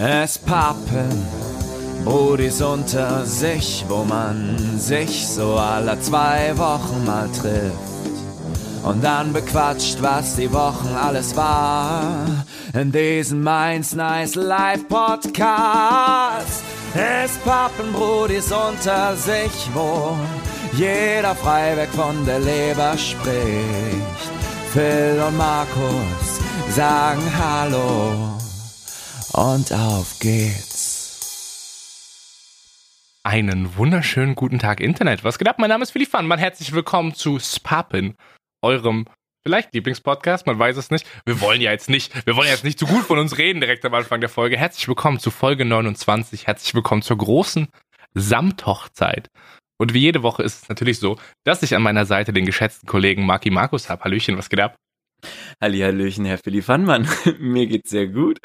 Es pappen Brudis unter sich, wo man sich so alle zwei Wochen mal trifft. Und dann bequatscht, was die Wochen alles war. In diesem Mainz Nice Live Podcast. Es pappen Brudis unter sich, wo jeder frei weg von der Leber spricht. Phil und Markus sagen Hallo und auf geht's. Einen wunderschönen guten Tag Internet. Was geht ab? Mein Name ist Philipp Mann. Herzlich willkommen zu Spappen, eurem vielleicht Lieblingspodcast, man weiß es nicht. Wir wollen ja jetzt nicht, wir wollen jetzt nicht zu gut von uns reden direkt am Anfang der Folge. Herzlich willkommen zu Folge 29. Herzlich willkommen zur großen Samthochzeit. Und wie jede Woche ist es natürlich so, dass ich an meiner Seite den geschätzten Kollegen Marki Markus habe. Hallöchen, was geht ab? Hallihallöchen, Herr Philipp Fannmann. Mir geht's sehr gut.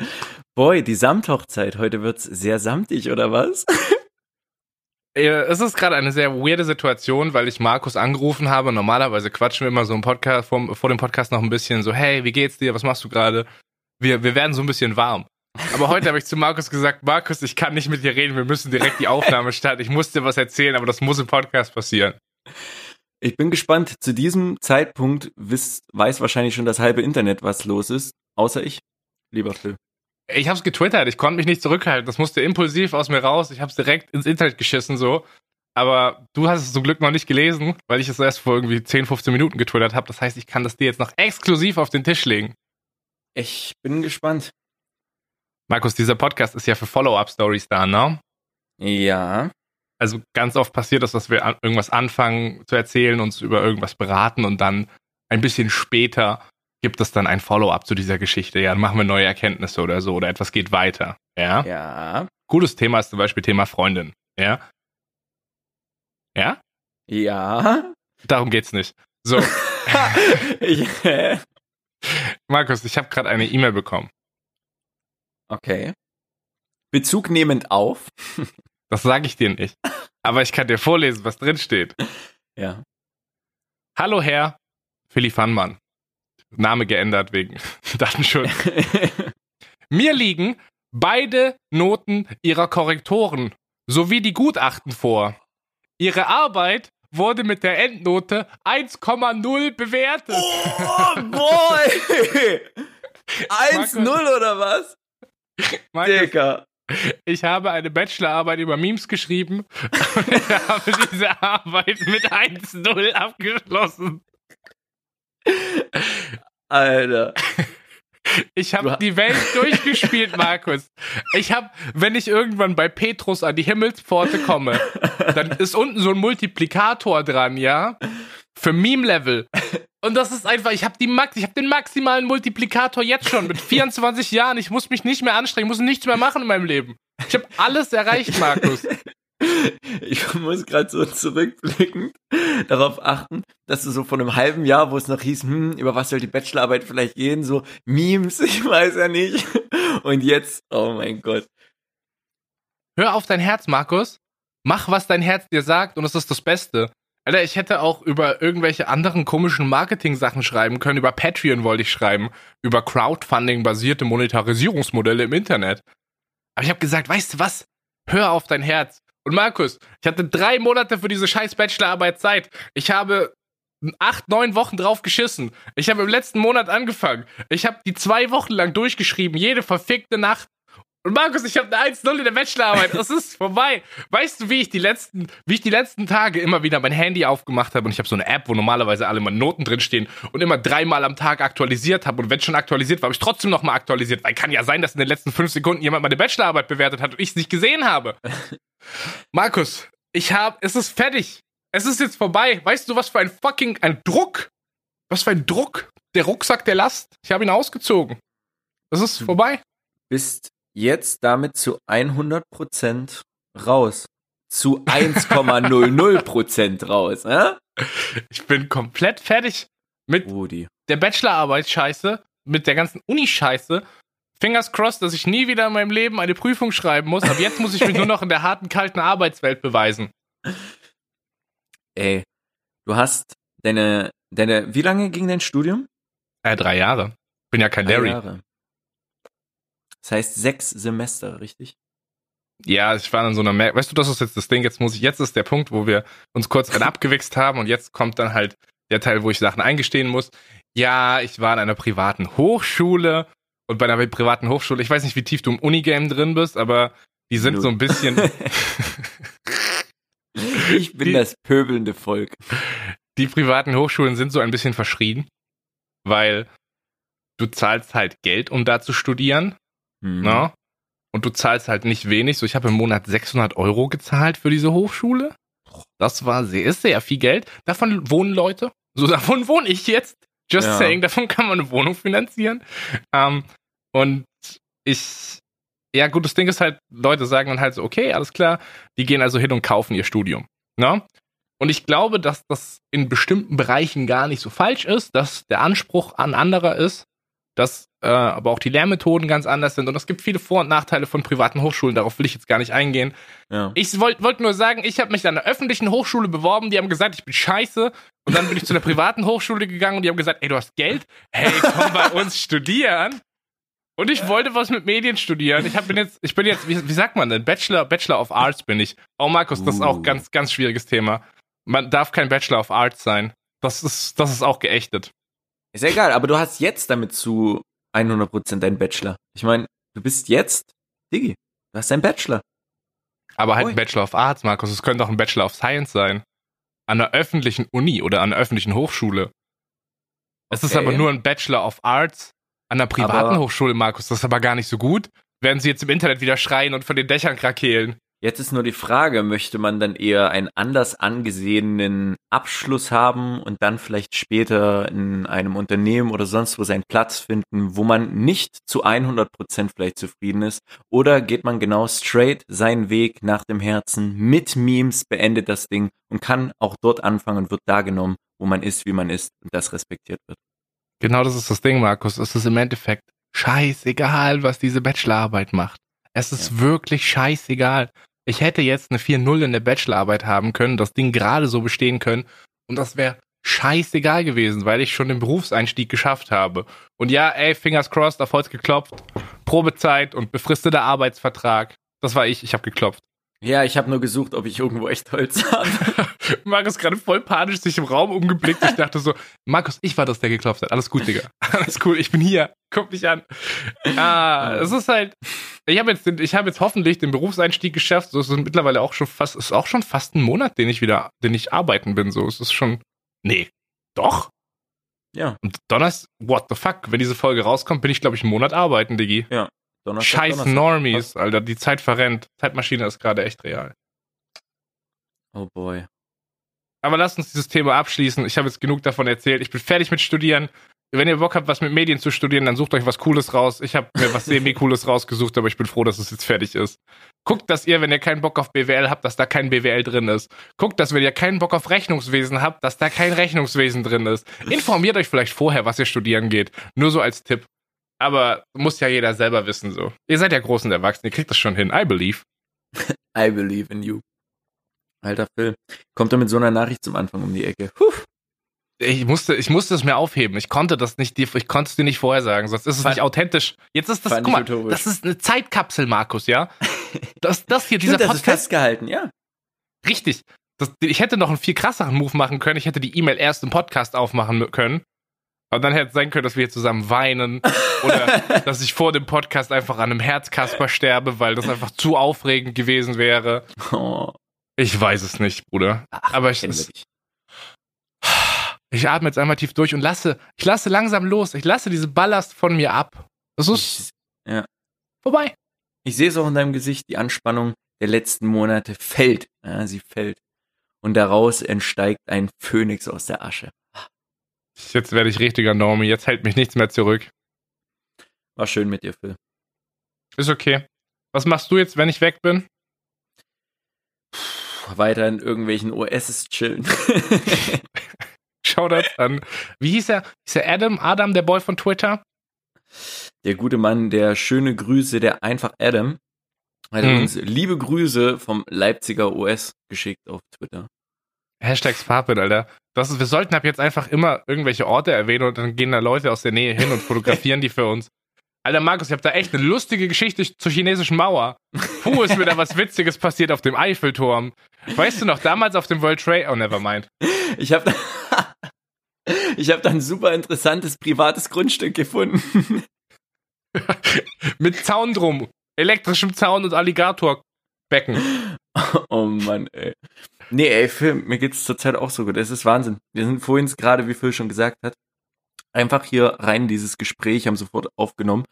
Boy, die Samthochzeit. Heute wird's sehr samtig, oder was? Es ist gerade eine sehr weirde Situation, weil ich Markus angerufen habe. Normalerweise quatschen wir immer so im Podcast, vor, vor dem Podcast noch ein bisschen so, hey, wie geht's dir? Was machst du gerade? Wir, wir werden so ein bisschen warm. Aber heute habe ich zu Markus gesagt, Markus, ich kann nicht mit dir reden, wir müssen direkt die Aufnahme starten. Ich muss dir was erzählen, aber das muss im Podcast passieren. Ich bin gespannt. Zu diesem Zeitpunkt wisst, weiß wahrscheinlich schon das halbe Internet, was los ist. Außer ich, lieber Phil. Ich habe es getwittert, ich konnte mich nicht zurückhalten. Das musste impulsiv aus mir raus. Ich habe es direkt ins Internet geschissen so. Aber du hast es zum Glück noch nicht gelesen, weil ich es erst vor irgendwie 10, 15 Minuten getwittert habe. Das heißt, ich kann das dir jetzt noch exklusiv auf den Tisch legen. Ich bin gespannt. Markus, dieser Podcast ist ja für Follow-up-Stories da, ne? Ja. Also ganz oft passiert das, dass wir an, irgendwas anfangen zu erzählen, uns über irgendwas beraten und dann ein bisschen später gibt es dann ein Follow-up zu dieser Geschichte. Ja, dann machen wir neue Erkenntnisse oder so oder etwas geht weiter. Ja. Ja. Gutes Thema ist zum Beispiel Thema Freundin. Ja. Ja? Ja. Darum geht's nicht. So. ich, Markus, ich habe gerade eine E-Mail bekommen. Okay. Bezug nehmend auf. Das sage ich dir nicht. Aber ich kann dir vorlesen, was drin steht. Ja. Hallo Herr Philly Fannmann. Name geändert wegen Datenschutz. Mir liegen beide Noten Ihrer Korrektoren sowie die Gutachten vor. Ihre Arbeit wurde mit der Endnote 1,0 bewertet. Oh, boy! 1-0 oder was? Markus, Digga. Ich habe eine Bachelorarbeit über Memes geschrieben und ich habe diese Arbeit mit 1,0 abgeschlossen. Alter. Ich habe ha- die Welt durchgespielt, Markus. Ich habe, wenn ich irgendwann bei Petrus an die Himmelspforte komme, dann ist unten so ein Multiplikator dran, ja? Für Meme-Level. Und das ist einfach, ich habe habe den maximalen Multiplikator jetzt schon mit 24 Jahren. Ich muss mich nicht mehr anstrengen, muss nichts mehr machen in meinem Leben. Ich habe alles erreicht, Markus. Ich muss gerade so zurückblickend darauf achten, dass du so von einem halben Jahr, wo es noch hieß, hm, über was soll die Bachelorarbeit vielleicht gehen, so Memes, ich weiß ja nicht. Und jetzt, oh mein Gott. Hör auf dein Herz, Markus. Mach, was dein Herz dir sagt und es ist das Beste. Alter, ich hätte auch über irgendwelche anderen komischen Marketing-Sachen schreiben können. Über Patreon wollte ich schreiben. Über Crowdfunding-basierte Monetarisierungsmodelle im Internet. Aber ich habe gesagt, weißt du was? Hör auf dein Herz. Und Markus, ich hatte drei Monate für diese scheiß Bachelorarbeit Zeit. Ich habe acht, neun Wochen drauf geschissen. Ich habe im letzten Monat angefangen. Ich habe die zwei Wochen lang durchgeschrieben, jede verfickte Nacht. Und Markus, ich habe eine 1-0 in der Bachelorarbeit. Das ist vorbei. Weißt du, wie ich die letzten, wie ich die letzten Tage immer wieder mein Handy aufgemacht habe und ich habe so eine App, wo normalerweise alle meine Noten drinstehen und immer dreimal am Tag aktualisiert habe. Und wenn schon aktualisiert war, habe ich trotzdem nochmal aktualisiert. Weil kann ja sein, dass in den letzten fünf Sekunden jemand meine Bachelorarbeit bewertet hat und ich es nicht gesehen habe. Markus, ich habe, es ist fertig. Es ist jetzt vorbei. Weißt du, was für ein fucking, ein Druck? Was für ein Druck? Der Rucksack der Last. Ich habe ihn ausgezogen. Es ist vorbei. Bist jetzt damit zu 100% raus. Zu 1,00% raus, ne? Ich bin komplett fertig mit Rudi. der Bachelorarbeit scheiße, mit der ganzen Uni-Scheiße. Fingers crossed, dass ich nie wieder in meinem Leben eine Prüfung schreiben muss. Ab jetzt muss ich mich nur noch in der harten, kalten Arbeitswelt beweisen. Ey, du hast deine, deine, wie lange ging dein Studium? Äh, drei Jahre. Bin ja kein Larry. Drei Jahre. Das heißt sechs Semester, richtig? Ja, ich war in so einer, Mer weißt du, das ist jetzt das Ding, jetzt muss ich, jetzt ist der Punkt, wo wir uns kurz abgewichst haben und jetzt kommt dann halt der Teil, wo ich Sachen eingestehen muss. Ja, ich war in einer privaten Hochschule und bei einer privaten Hochschule, ich weiß nicht, wie tief du im Unigame drin bist, aber die sind Null. so ein bisschen, Ich bin Die- das pöbelnde Volk. die privaten Hochschulen sind so ein bisschen verschrien, weil du zahlst halt Geld, um da zu studieren, Hm. ne? Und du zahlst halt nicht wenig. So, ich habe im Monat 600 Euro gezahlt für diese Hochschule. Das war sehr, ist sehr viel Geld. Davon wohnen Leute. So, davon wohne ich jetzt. Just Ja. saying, davon kann man eine Wohnung finanzieren. Ähm, und ich, ja, gut, das Ding ist halt, Leute sagen dann halt so, okay, alles klar, die gehen also hin und kaufen ihr Studium. Ne? Und ich glaube, dass das in bestimmten Bereichen gar nicht so falsch ist, dass der Anspruch an anderer ist, dass äh, aber auch die Lehrmethoden ganz anders sind. Und es gibt viele Vor- und Nachteile von privaten Hochschulen, darauf will ich jetzt gar nicht eingehen. Ja. Ich wollte wollt nur sagen, ich habe mich an einer öffentlichen Hochschule beworben, die haben gesagt, ich bin scheiße. Und dann bin ich zu einer privaten Hochschule gegangen und die haben gesagt, ey, du hast Geld? Hey, komm bei uns studieren. Und ich wollte was mit Medien studieren. Ich hab, bin jetzt, ich bin jetzt, wie, wie sagt man denn? Bachelor, Bachelor of Arts bin ich. Oh, Markus, das ist auch Uh. ganz, ganz schwieriges Thema. Man darf kein Bachelor of Arts sein. Das ist, das ist auch geächtet. Ist ja egal, aber du hast jetzt damit zu 100% deinen Bachelor. Ich meine, du bist jetzt, Digi, du hast deinen Bachelor. Aber halt Ui. ein Bachelor of Arts, Markus. Es könnte auch ein Bachelor of Science sein. An einer öffentlichen Uni oder an einer öffentlichen Hochschule. Es ist Okay. aber nur ein Bachelor of Arts an einer privaten Aber- Hochschule, Markus. Das ist aber gar nicht so gut. Werden sie jetzt im Internet wieder schreien und von den Dächern krakehlen. Jetzt ist nur die Frage, möchte man dann eher einen anders angesehenen Abschluss haben und dann vielleicht später in einem Unternehmen oder sonst wo seinen Platz finden, wo man nicht zu 100% vielleicht zufrieden ist? Oder geht man genau straight seinen Weg nach dem Herzen mit Memes, beendet das Ding und kann auch dort anfangen und wird da genommen, wo man ist, wie man ist und das respektiert wird? Genau das ist das Ding, Markus. Es ist im Endeffekt scheißegal, was diese Bachelorarbeit macht. Es ist wirklich scheißegal. Ich hätte jetzt eine 4-0 in der Bachelorarbeit haben können, das Ding gerade so bestehen können und das wäre scheißegal gewesen, weil ich schon den Berufseinstieg geschafft habe. Und ja, ey, fingers crossed, auf Holz geklopft, Probezeit und befristeter Arbeitsvertrag. Das war ich, ich habe geklopft. Ja, ich habe nur gesucht, ob ich irgendwo echt Holz habe. Markus gerade voll panisch sich im Raum umgeblickt. Ich dachte so, Markus, ich war das, der geklopft hat. Alles gut, Digga. Alles cool, ich bin hier. Guck mich an. Ah, es ist halt, ich habe jetzt, den- ich habe jetzt hoffentlich den Berufseinstieg geschafft. So, es ist mittlerweile auch schon fast, es ist auch schon fast ein Monat, den ich wieder, den ich arbeiten bin. So, es ist schon, nee, doch. Ja, Und Donnerstag, what the fuck? Wenn diese Folge rauskommt, bin ich glaube ich einen Monat arbeiten, Diggi. Donnerstag. Scheiß Donnerstag. Normies, Alter. Die Zeit verrennt. Zeitmaschine ist gerade echt real. Oh boy. Aber lasst uns dieses Thema abschließen. Ich habe jetzt genug davon erzählt. Ich bin fertig mit Studieren. Wenn ihr Bock habt, was mit Medien zu studieren, dann sucht euch was Cooles raus. Ich habe mir was semi-Cooles rausgesucht, aber ich bin froh, dass es jetzt fertig ist. Guckt, dass ihr, wenn ihr keinen Bock auf BWL habt, dass da kein BWL drin ist. Guckt, dass wenn ihr keinen Bock auf Rechnungswesen habt, dass da kein Rechnungswesen drin ist. Informiert euch vielleicht vorher, was ihr studieren geht. Nur so als Tipp. Aber muss ja jeder selber wissen so. Ihr seid ja groß und erwachsen, ihr kriegt das schon hin. I believe. I believe in you. Alter Phil, kommt er mit so einer Nachricht zum Anfang um die Ecke. Puh. Ich musste, ich musste es mir aufheben. Ich konnte das nicht, dir- ich konnte es dir nicht vorher sagen, sonst ist es Fand- nicht authentisch. Jetzt ist das, guck mal, utopisch. das ist eine Zeitkapsel, Markus, ja? Das, das hier, dieser Stimmt, das ist Podcast, festgehalten, ja. richtig. Das, ich hätte noch einen viel krasseren Move machen können. Ich hätte die E-Mail erst im Podcast aufmachen können. Und dann hätte es sein können, dass wir hier zusammen weinen. Oder dass ich vor dem Podcast einfach an einem Herzkasper sterbe, weil das einfach zu aufregend gewesen wäre. Oh, Ich weiß es nicht, Bruder. ach, Aber ich, es. Ich atme jetzt einmal tief durch und lasse, ich lasse langsam los. Ich lasse diese Ballast von mir ab. Das ist Ich, vorbei. ich sehe es auch in deinem Gesicht, die Anspannung der letzten Monate fällt. Ja, sie fällt. Und daraus entsteigt ein Phönix aus der Asche. Jetzt werde ich richtiger Normie. Jetzt hält mich nichts mehr zurück. War schön mit dir, Phil. Ist okay. Was machst du jetzt, wenn ich weg bin? Puh, weiter in irgendwelchen OSs chillen. Schau das an. Wie hieß er? Hieß er Adam? Adam, der Boy von Twitter? der gute Mann, der schöne Grüße, der einfach Adam, hat Mhm. uns liebe Grüße vom Leipziger OS geschickt auf Twitter. Hashtag Sparpin, Alter. Das ist, wir sollten ab jetzt einfach immer irgendwelche Orte erwähnen und dann gehen da Leute aus der Nähe hin und fotografieren die für uns. Alter Markus, ich habe da echt eine lustige Geschichte zur chinesischen Mauer. Puh, ist mir da was Witziges passiert auf dem Eiffelturm. Weißt du noch, damals auf dem World Trade... Oh, never mind. Ich habe da, ich hab da ein super interessantes privates Grundstück gefunden. Mit Zaun drum. Elektrischem Zaun und Alligatorbecken. Oh Mann, ey. Nee, ey, Phil, mir geht's zurzeit auch so gut. Es ist Wahnsinn. Wir sind vorhin gerade, wie Phil schon gesagt hat, einfach hier rein in dieses Gespräch, haben sofort aufgenommen.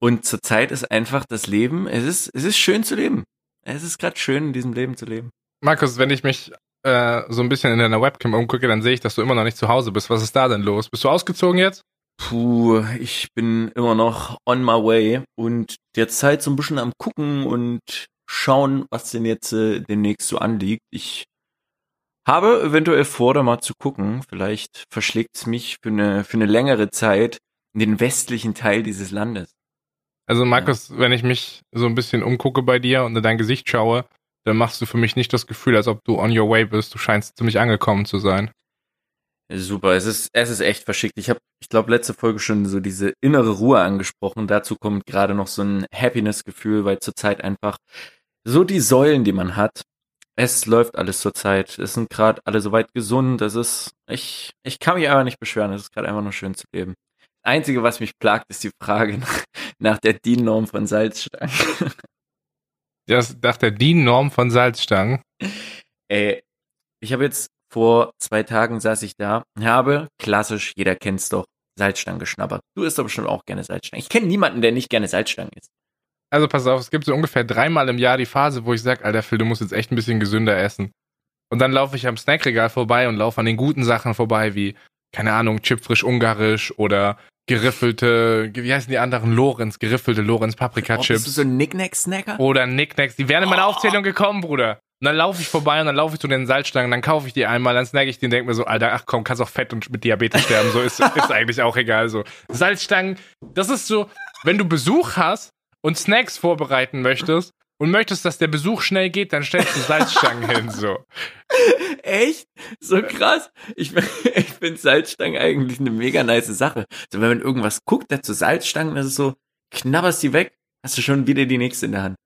Und zurzeit ist einfach das Leben, es ist, es ist schön zu leben. Es ist gerade schön, in diesem Leben zu leben. Markus, wenn ich mich äh, so ein bisschen in deiner Webcam umgucke, dann sehe ich, dass du immer noch nicht zu Hause bist. Was ist da denn los? Bist du ausgezogen jetzt? Puh, ich bin immer noch on my way und derzeit so ein bisschen am gucken und schauen, was denn jetzt äh, demnächst so anliegt. Ich habe eventuell vor, da mal zu gucken. Vielleicht verschlägt es mich für eine, für eine längere Zeit in den westlichen Teil dieses Landes. Also Markus, ja. wenn ich mich so ein bisschen umgucke bei dir und in dein Gesicht schaue, dann machst du für mich nicht das Gefühl, als ob du on your way bist. Du scheinst ziemlich angekommen zu sein. Super, es ist, es ist echt verschickt. Ich habe, ich glaube, letzte Folge schon so diese innere Ruhe angesprochen. Dazu kommt gerade noch so ein Happiness-Gefühl, weil zurzeit einfach so die Säulen, die man hat, es läuft alles zurzeit. Es sind gerade alle soweit gesund. Es ist, ich, ich kann mich einfach nicht beschweren. Es ist gerade einfach nur schön zu leben. Das Einzige, was mich plagt, ist die Frage nach, nach der DIN-Norm von Salzstangen. Das, nach der DIN-Norm von Salzstangen? Ey, ich habe jetzt vor zwei Tagen saß ich da, habe klassisch, jeder kennt's doch, Salzstangen geschnabbert. Du isst aber schon auch gerne Salzstangen. Ich kenne niemanden, der nicht gerne Salzstangen isst. Also pass auf, es gibt so ungefähr dreimal im Jahr die Phase, wo ich sage, Alter Phil, du musst jetzt echt ein bisschen gesünder essen. Und dann laufe ich am Snackregal vorbei und laufe an den guten Sachen vorbei, wie, keine Ahnung, Chipfrisch Ungarisch oder geriffelte, wie heißen die anderen? Lorenz, geriffelte Lorenz Paprika-Chips. Bist du so ein Nicknack-Snacker? Oder Nicknacks. Die wären in meiner oh. Aufzählung gekommen, Bruder. Und dann laufe ich vorbei und dann laufe ich zu den Salzstangen, dann kaufe ich die einmal, dann snack ich die und denke mir so, Alter, ach komm, kannst auch fett und mit Diabetes sterben, so ist, ist eigentlich auch egal, so. Salzstangen, das ist so, wenn du Besuch hast und Snacks vorbereiten möchtest und möchtest, dass der Besuch schnell geht, dann stellst du Salzstangen hin, so. Echt? So krass. Ich, ich finde Salzstangen eigentlich eine mega nice Sache. So, wenn man irgendwas guckt, dazu Salzstangen, das ist so, knabberst die weg, hast du schon wieder die nächste in der Hand.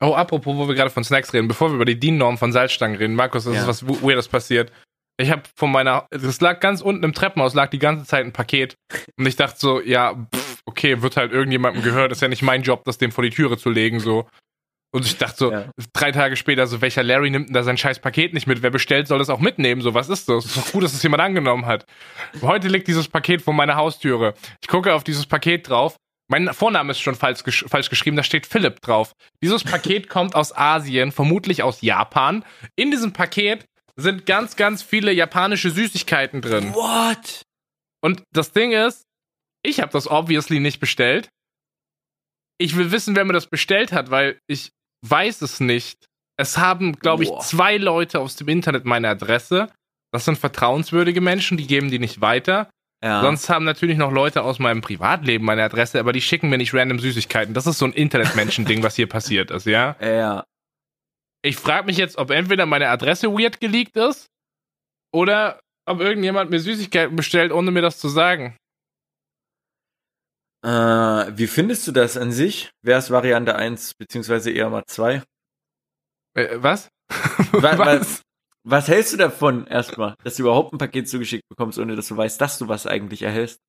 Oh, apropos, wo wir gerade von Snacks reden, bevor wir über die DIN-Norm von Salzstangen reden, Markus, das ja. ist was Weirdes passiert. Ich habe von meiner, das lag ganz unten im Treppenhaus, lag die ganze Zeit ein Paket und ich dachte so, ja, pff, okay, wird halt irgendjemandem gehört, ist ja nicht mein Job, das dem vor die Türe zu legen, so. Und ich dachte so, ja. drei Tage später, so, welcher Larry nimmt denn da sein scheiß Paket nicht mit? Wer bestellt, soll das auch mitnehmen? So, was ist das? Ist doch gut, dass es das jemand angenommen hat. Heute liegt dieses Paket vor meiner Haustüre. Ich gucke auf dieses Paket drauf. Mein Vorname ist schon falsch, gesch falsch geschrieben, da steht Philipp drauf. Dieses Paket kommt aus Asien, vermutlich aus Japan. In diesem Paket sind ganz, ganz viele japanische Süßigkeiten drin. What? Und das Ding ist, ich habe das obviously nicht bestellt. Ich will wissen, wer mir das bestellt hat, weil ich weiß es nicht. Es haben, glaube ich, zwei Leute aus dem Internet meine Adresse. Das sind vertrauenswürdige Menschen, die geben die nicht weiter. Ja. Sonst haben natürlich noch Leute aus meinem Privatleben meine Adresse, aber die schicken mir nicht random Süßigkeiten. Das ist so ein Internetmenschen-Ding, was hier passiert ist, ja? Ja. Ich frage mich jetzt, ob entweder meine Adresse weird geleakt ist oder ob irgendjemand mir Süßigkeiten bestellt, ohne mir das zu sagen. Äh, wie findest du das an sich? Wäre es Variante 1 beziehungsweise eher mal 2? Äh, was? was? was? Was hältst du davon erstmal, dass du überhaupt ein Paket zugeschickt bekommst, ohne dass du weißt, dass du was eigentlich erhältst?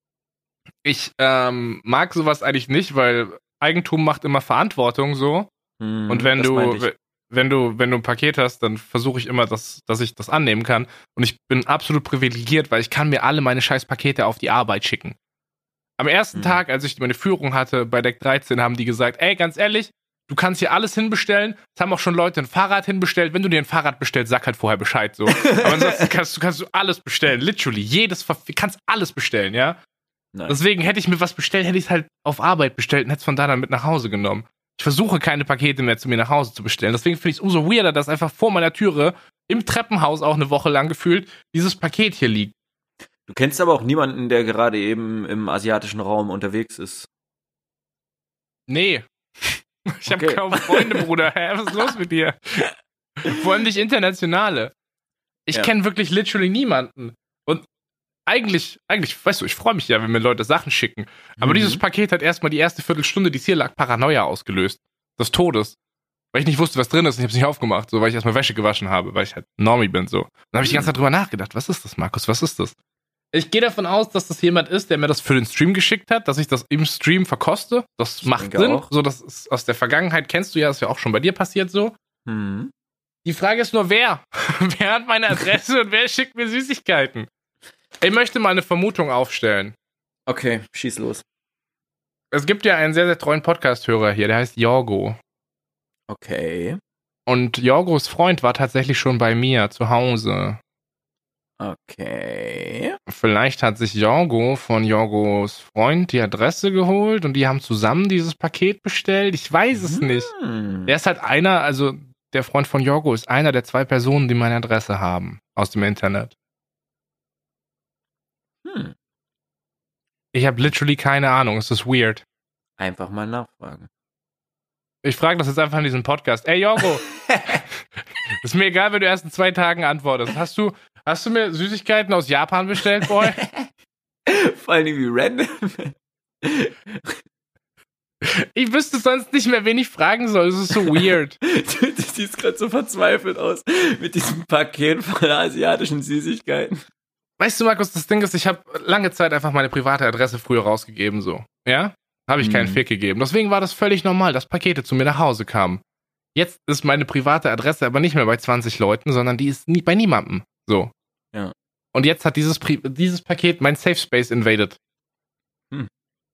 Ich ähm, mag sowas eigentlich nicht, weil Eigentum macht immer Verantwortung so. Hm, und wenn du wenn du wenn du ein Paket hast, dann versuche ich immer, dass dass ich das annehmen kann. Und ich bin absolut privilegiert, weil ich kann mir alle meine scheiß Pakete auf die Arbeit schicken. Am ersten hm. Tag, als ich meine Führung hatte bei Deck 13, haben die gesagt, ey, ganz ehrlich, du kannst hier alles hinbestellen. Es haben auch schon Leute ein Fahrrad hinbestellt. Wenn du dir ein Fahrrad bestellst, sag halt vorher Bescheid so. Aber ansonsten kannst du, kannst du alles bestellen. Literally. Jedes, kannst alles bestellen, ja? Nein. Deswegen hätte ich mir was bestellt, hätte ich es halt auf Arbeit bestellt und hätte es von da dann mit nach Hause genommen. Ich versuche keine Pakete mehr zu mir nach Hause zu bestellen. Deswegen finde ich es umso weirder, dass einfach vor meiner Türe im Treppenhaus auch eine Woche lang gefühlt dieses Paket hier liegt. Du kennst aber auch niemanden, der gerade eben im asiatischen Raum unterwegs ist. Nee, ich habe okay. kaum Freunde, Bruder. Hä, was ist los mit dir? Vor allem nicht internationale. Ich ja. kenne wirklich literally niemanden. Und eigentlich, eigentlich, weißt du, ich freue mich ja, wenn mir Leute Sachen schicken. Aber Mhm. dieses Paket hat erstmal die erste Viertelstunde, die es hier lag, Paranoia ausgelöst. Des Todes. Weil ich nicht wusste, was drin ist und ich habe es nicht aufgemacht, so weil ich erstmal Wäsche gewaschen habe, weil ich halt Normie bin, so. Dann habe ich die ganze Zeit drüber nachgedacht, was ist das, Markus, was ist das? Ich gehe davon aus, dass das jemand ist, der mir das für den Stream geschickt hat, dass ich das im Stream verkoste. Das macht denke Sinn. auch. So, das ist aus der Vergangenheit kennst du ja, ist ja auch schon bei dir passiert so. Hm. Die Frage ist nur, wer? wer hat meine Adresse und wer schickt mir Süßigkeiten? Ich möchte mal eine Vermutung aufstellen. Okay, schieß los. Es gibt ja einen sehr, sehr treuen Podcast-Hörer hier, der heißt Jorgo. Okay. Und Jorgos Freund war tatsächlich schon bei mir zu Hause. Okay. Vielleicht hat sich Jorgo von Jorgos Freund die Adresse geholt und die haben zusammen dieses Paket bestellt. Ich weiß es nicht. Hm. Der ist halt einer, also der Freund von Jorgo ist einer der zwei Personen, die meine Adresse haben aus dem Internet. Hm. Ich habe literally keine Ahnung. Es ist weird. Einfach mal nachfragen. Ich frage das jetzt einfach in diesem Podcast. Ey, Jorgo, ist mir egal, wenn du erst in zwei Tagen antwortest. Hast du, hast du mir Süßigkeiten aus Japan bestellt, Boy? Vor allem wie random. Ich wüsste sonst nicht mehr, wen ich fragen soll. Es ist so weird. Du, du siehst gerade so verzweifelt aus mit diesem Paket von asiatischen Süßigkeiten. Weißt du, Markus, das Ding ist, ich habe lange Zeit einfach meine private Adresse früher rausgegeben, so. Ja? Habe ich keinen Mhm. Fick gegeben. Deswegen war das völlig normal, dass Pakete zu mir nach Hause kamen. Jetzt ist meine private Adresse aber nicht mehr bei 20 Leuten, sondern die ist nie, bei niemandem. So. Ja. Und jetzt hat dieses, Pri dieses Paket mein Safe Space invaded.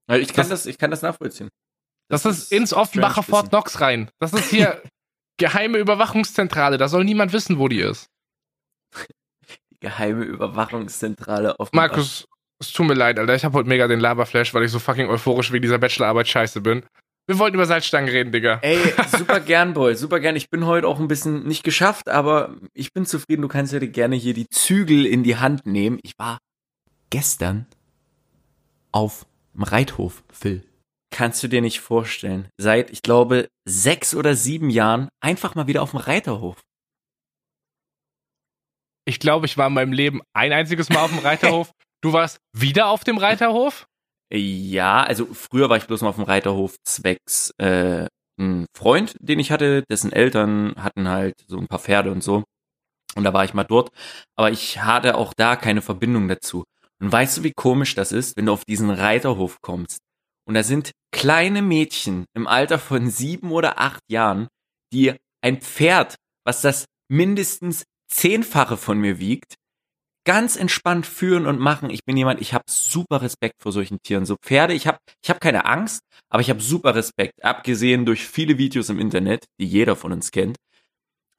Also ich kann Das- das, ich kann das nachvollziehen. Das, ist ins Offenbacher Fort. Knox rein. Das ist hier geheime Überwachungszentrale. Da soll niemand wissen, wo die ist. Die geheime Überwachungszentrale auf Markus, es tut mir leid, Alter. Ich habe heute mega den Laberflash, weil ich so fucking euphorisch wegen dieser Bachelorarbeit scheiße bin. Wir wollten über Salzstangen reden, Digga. Ey, super gern, Boy, super gern. Ich bin heute auch ein bisschen nicht geschafft, aber ich bin zufrieden. Du kannst ja gerne hier die Zügel in die Hand nehmen. Ich war gestern auf dem Reithof, Phil. Kannst du dir nicht vorstellen. Seit, ich glaube, sechs oder sieben Jahren einfach mal wieder auf dem Reiterhof. Ich glaube, ich war in meinem Leben ein einziges Mal auf dem Reiterhof. Du warst wieder auf dem Reiterhof? Ja, also früher war ich bloß mal auf dem Reiterhof zwecks äh, ein Freund, den ich hatte, dessen Eltern hatten halt so ein paar Pferde und so. Und da war ich mal dort. Aber ich hatte auch da keine Verbindung dazu. Und weißt du, wie komisch das ist, wenn du auf diesen Reiterhof kommst? Und da sind kleine Mädchen im Alter von sieben oder acht Jahren, die ein Pferd, was das mindestens zehnfache von mir wiegt, ganz entspannt führen und machen. Ich bin jemand, ich habe super Respekt vor solchen Tieren. So Pferde, ich habe ich hab keine Angst, aber ich habe super Respekt. Abgesehen durch viele Videos im Internet, die jeder von uns kennt,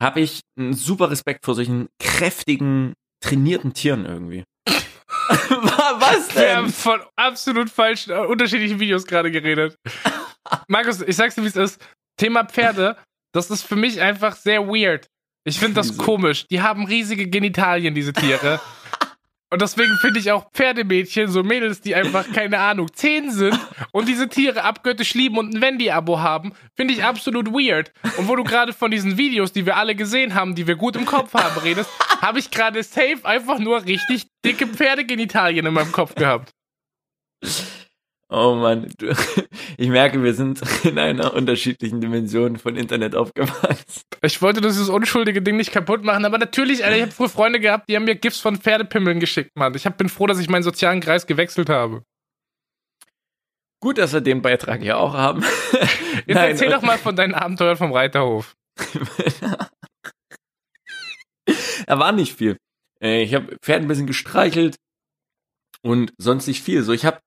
habe ich einen super Respekt vor solchen kräftigen, trainierten Tieren irgendwie. Was Wir haben denn? von absolut falschen, äh, unterschiedlichen Videos gerade geredet. Markus, ich sag's dir, wie es ist. Thema Pferde, das ist für mich einfach sehr weird. Ich finde das komisch. Die haben riesige Genitalien, diese Tiere. Und deswegen finde ich auch Pferdemädchen, so Mädels, die einfach, keine Ahnung, zehn sind und diese Tiere abgöttisch lieben und ein Wendy-Abo haben, finde ich absolut weird. Und wo du gerade von diesen Videos, die wir alle gesehen haben, die wir gut im Kopf haben, redest, habe ich gerade safe einfach nur richtig dicke Pferdegenitalien in meinem Kopf gehabt. Oh Mann, du, ich merke, wir sind in einer unterschiedlichen Dimension von Internet aufgewachsen. Ich wollte dieses unschuldige Ding nicht kaputt machen, aber natürlich, Alter, ich habe früher Freunde gehabt, die haben mir GIFs von Pferdepimmeln geschickt, Mann. Ich hab, bin froh, dass ich meinen sozialen Kreis gewechselt habe. Gut, dass wir den Beitrag ja auch haben. Jetzt Nein, erzähl doch mal von deinen Abenteuern vom Reiterhof. da war nicht viel. Äh, Ich habe Pferd ein bisschen gestreichelt und sonst nicht viel. So, ich habe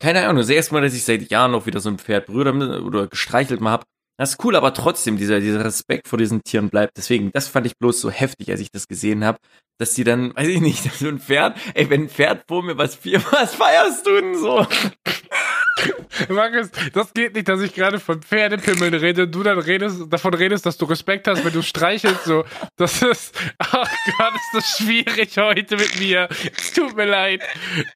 keine Ahnung, das erste Mal, dass ich seit Jahren auch wieder so ein Pferd berührt oder gestreichelt mal hab. Das ist cool, aber trotzdem dieser dieser Respekt vor diesen Tieren bleibt. Deswegen, das fand ich bloß so heftig, als ich das gesehen habe, dass die dann, weiß ich nicht, so ein Pferd, ey, wenn ein Pferd vor mir was vier, was feierst du denn so? Markus, das geht nicht, dass ich gerade von Pferdepimmeln rede und du dann redest, davon redest, dass du Respekt hast, wenn du streichelst. So, das ist, ach Gott, ist das schwierig heute mit mir. Es tut mir leid.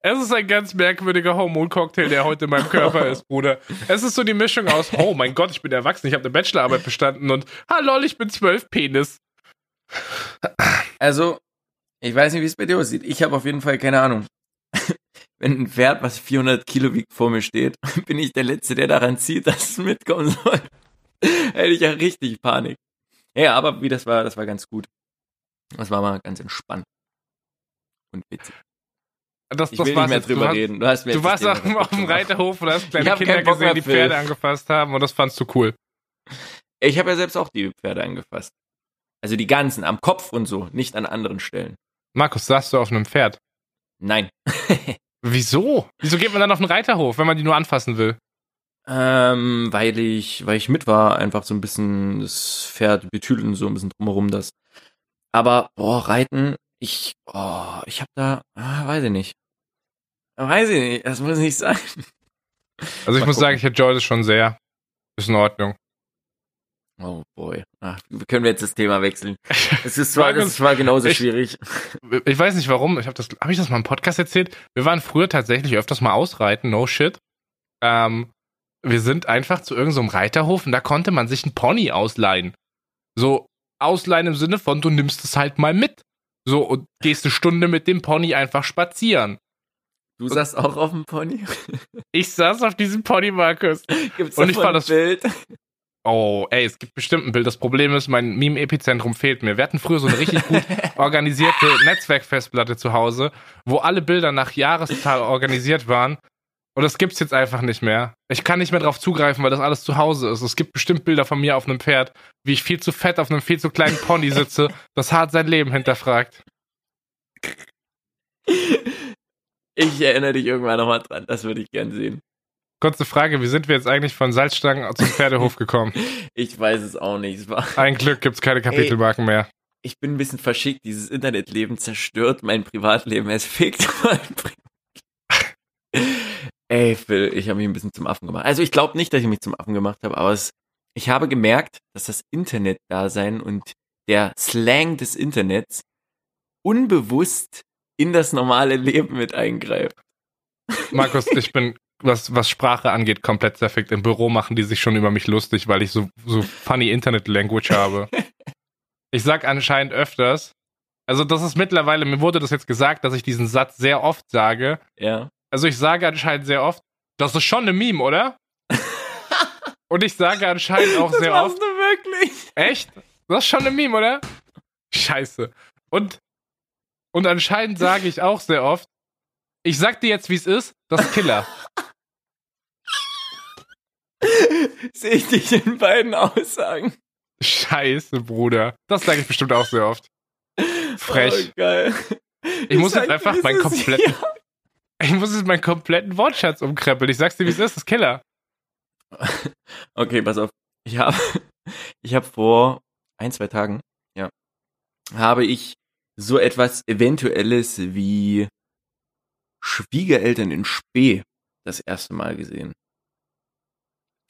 Es ist ein ganz merkwürdiger Hormoncocktail, der heute in meinem Körper ist, Bruder. Es ist so die Mischung aus, oh mein Gott, ich bin erwachsen, ich habe eine Bachelorarbeit bestanden und, ha lol, ich bin zwölf Penis. Also, ich weiß nicht, wie es bei dir aussieht. Ich habe auf jeden Fall keine Ahnung. Wenn ein Pferd, was 400 Kilo wiegt, vor mir steht, bin ich der Letzte, der daran zieht, dass es mitkommen soll. Hätte ich ja richtig Panik. Ja, aber wie das war, das war ganz gut. Das war mal ganz entspannt. Und witzig. Das, Ich das will nicht mehr drüber du reden. Du, hast mir Du warst Thema auf, dem-. Reiterhof und hast kleine Kinder gesehen, die. Pferde angefasst haben und das fandst du cool. Ich habe ja selbst auch die Pferde angefasst. Also die ganzen, am Kopf und so, nicht an anderen Stellen. Markus, saßt du auf einem Pferd? Nein. Wieso? Wieso geht man dann auf den Reiterhof, wenn man die nur anfassen will? Ähm, weil ich, weil ich mit war, einfach so ein bisschen das Pferd betüdeln, so ein bisschen drumherum das. Aber, boah, Reiten, ich, oh, ich hab da, ah, weiß ich nicht. Weiß ich nicht, das muss nicht sein. Also ich Mal muss gucken. sagen, ich enjoy das schon sehr. Ist in Ordnung. Oh boy. Ach, können wir jetzt das Thema wechseln? Es ist zwar, das war genauso ich- schwierig. Ich weiß nicht warum, ich habe das, habe ich das mal im Podcast erzählt? Wir waren früher tatsächlich öfters mal ausreiten, no shit. Ähm, wir sind einfach zu irgendeinem Reiterhof und da konnte man sich einen Pony ausleihen. So ausleihen im Sinne von, du nimmst es halt mal mit. So und gehst eine Stunde mit dem Pony einfach spazieren. Du saßt auch auf dem Pony? Ich saß auf diesem Pony, Markus. Gibt's Und ich fand ein das- Bild? Oh, ey, es gibt bestimmt ein Bild. Das Problem ist, mein Meme-Epizentrum fehlt mir. Wir hatten früher so eine richtig gut organisierte Netzwerkfestplatte zu Hause, wo alle Bilder nach Jahreszahl organisiert waren. Und das gibt's jetzt einfach nicht mehr. Ich kann nicht mehr drauf zugreifen, weil das alles zu Hause ist. Es gibt bestimmt Bilder von mir auf einem Pferd, wie ich viel zu fett auf einem viel zu kleinen Pony sitze, das hart sein Leben hinterfragt. Ich erinnere dich irgendwann nochmal dran, das würde ich gern sehen. Kurze Frage, wie sind wir jetzt eigentlich von Salzstangen zum Pferdehof gekommen? Ich weiß es auch nicht. Es war, Ein Glück gibt's keine Kapitelmarken mehr. ich bin ein bisschen verschickt. Dieses Internetleben zerstört mein Privatleben. Es fickt mein Privatleben. Ey, Phil, ich habe mich ein bisschen zum Affen gemacht. Also ich glaube nicht, dass ich mich zum Affen gemacht habe, aber es, ich habe gemerkt, dass das Internet-Dasein und der Slang des Internets unbewusst in das normale Leben mit eingreift. Markus, ich bin, was, was Sprache angeht, komplett zerfickt. Im Büro machen die sich schon über mich lustig, weil ich so, so funny Internet Language habe. Ich sag anscheinend öfters, also das ist mittlerweile, mir wurde das jetzt gesagt, dass ich diesen Satz sehr oft sage. Ja. Also ich sage anscheinend sehr oft, das ist schon eine Meme, oder? Und ich sage anscheinend auch sehr machst oft, du wirklich? echt? Das ist schon eine Meme, oder? Scheiße. Und, und anscheinend sage ich auch sehr oft, ich sag dir jetzt, wie es ist, das ist Killer. Sehe ich dich in beiden Aussagen. Scheiße, Bruder. Das sage ich bestimmt auch sehr oft. Frech. Oh, geil. Ich muss sag jetzt einfach meinen kompletten, ich muss jetzt meinen kompletten Wortschatz umkrempeln. Ich sag's dir, wie es ist, das ist Killer. Okay, pass auf. Ich habe ich hab vor ein, zwei Tagen, ja, habe ich so etwas Eventuelles wie Schwiegereltern in Spee das erste Mal gesehen.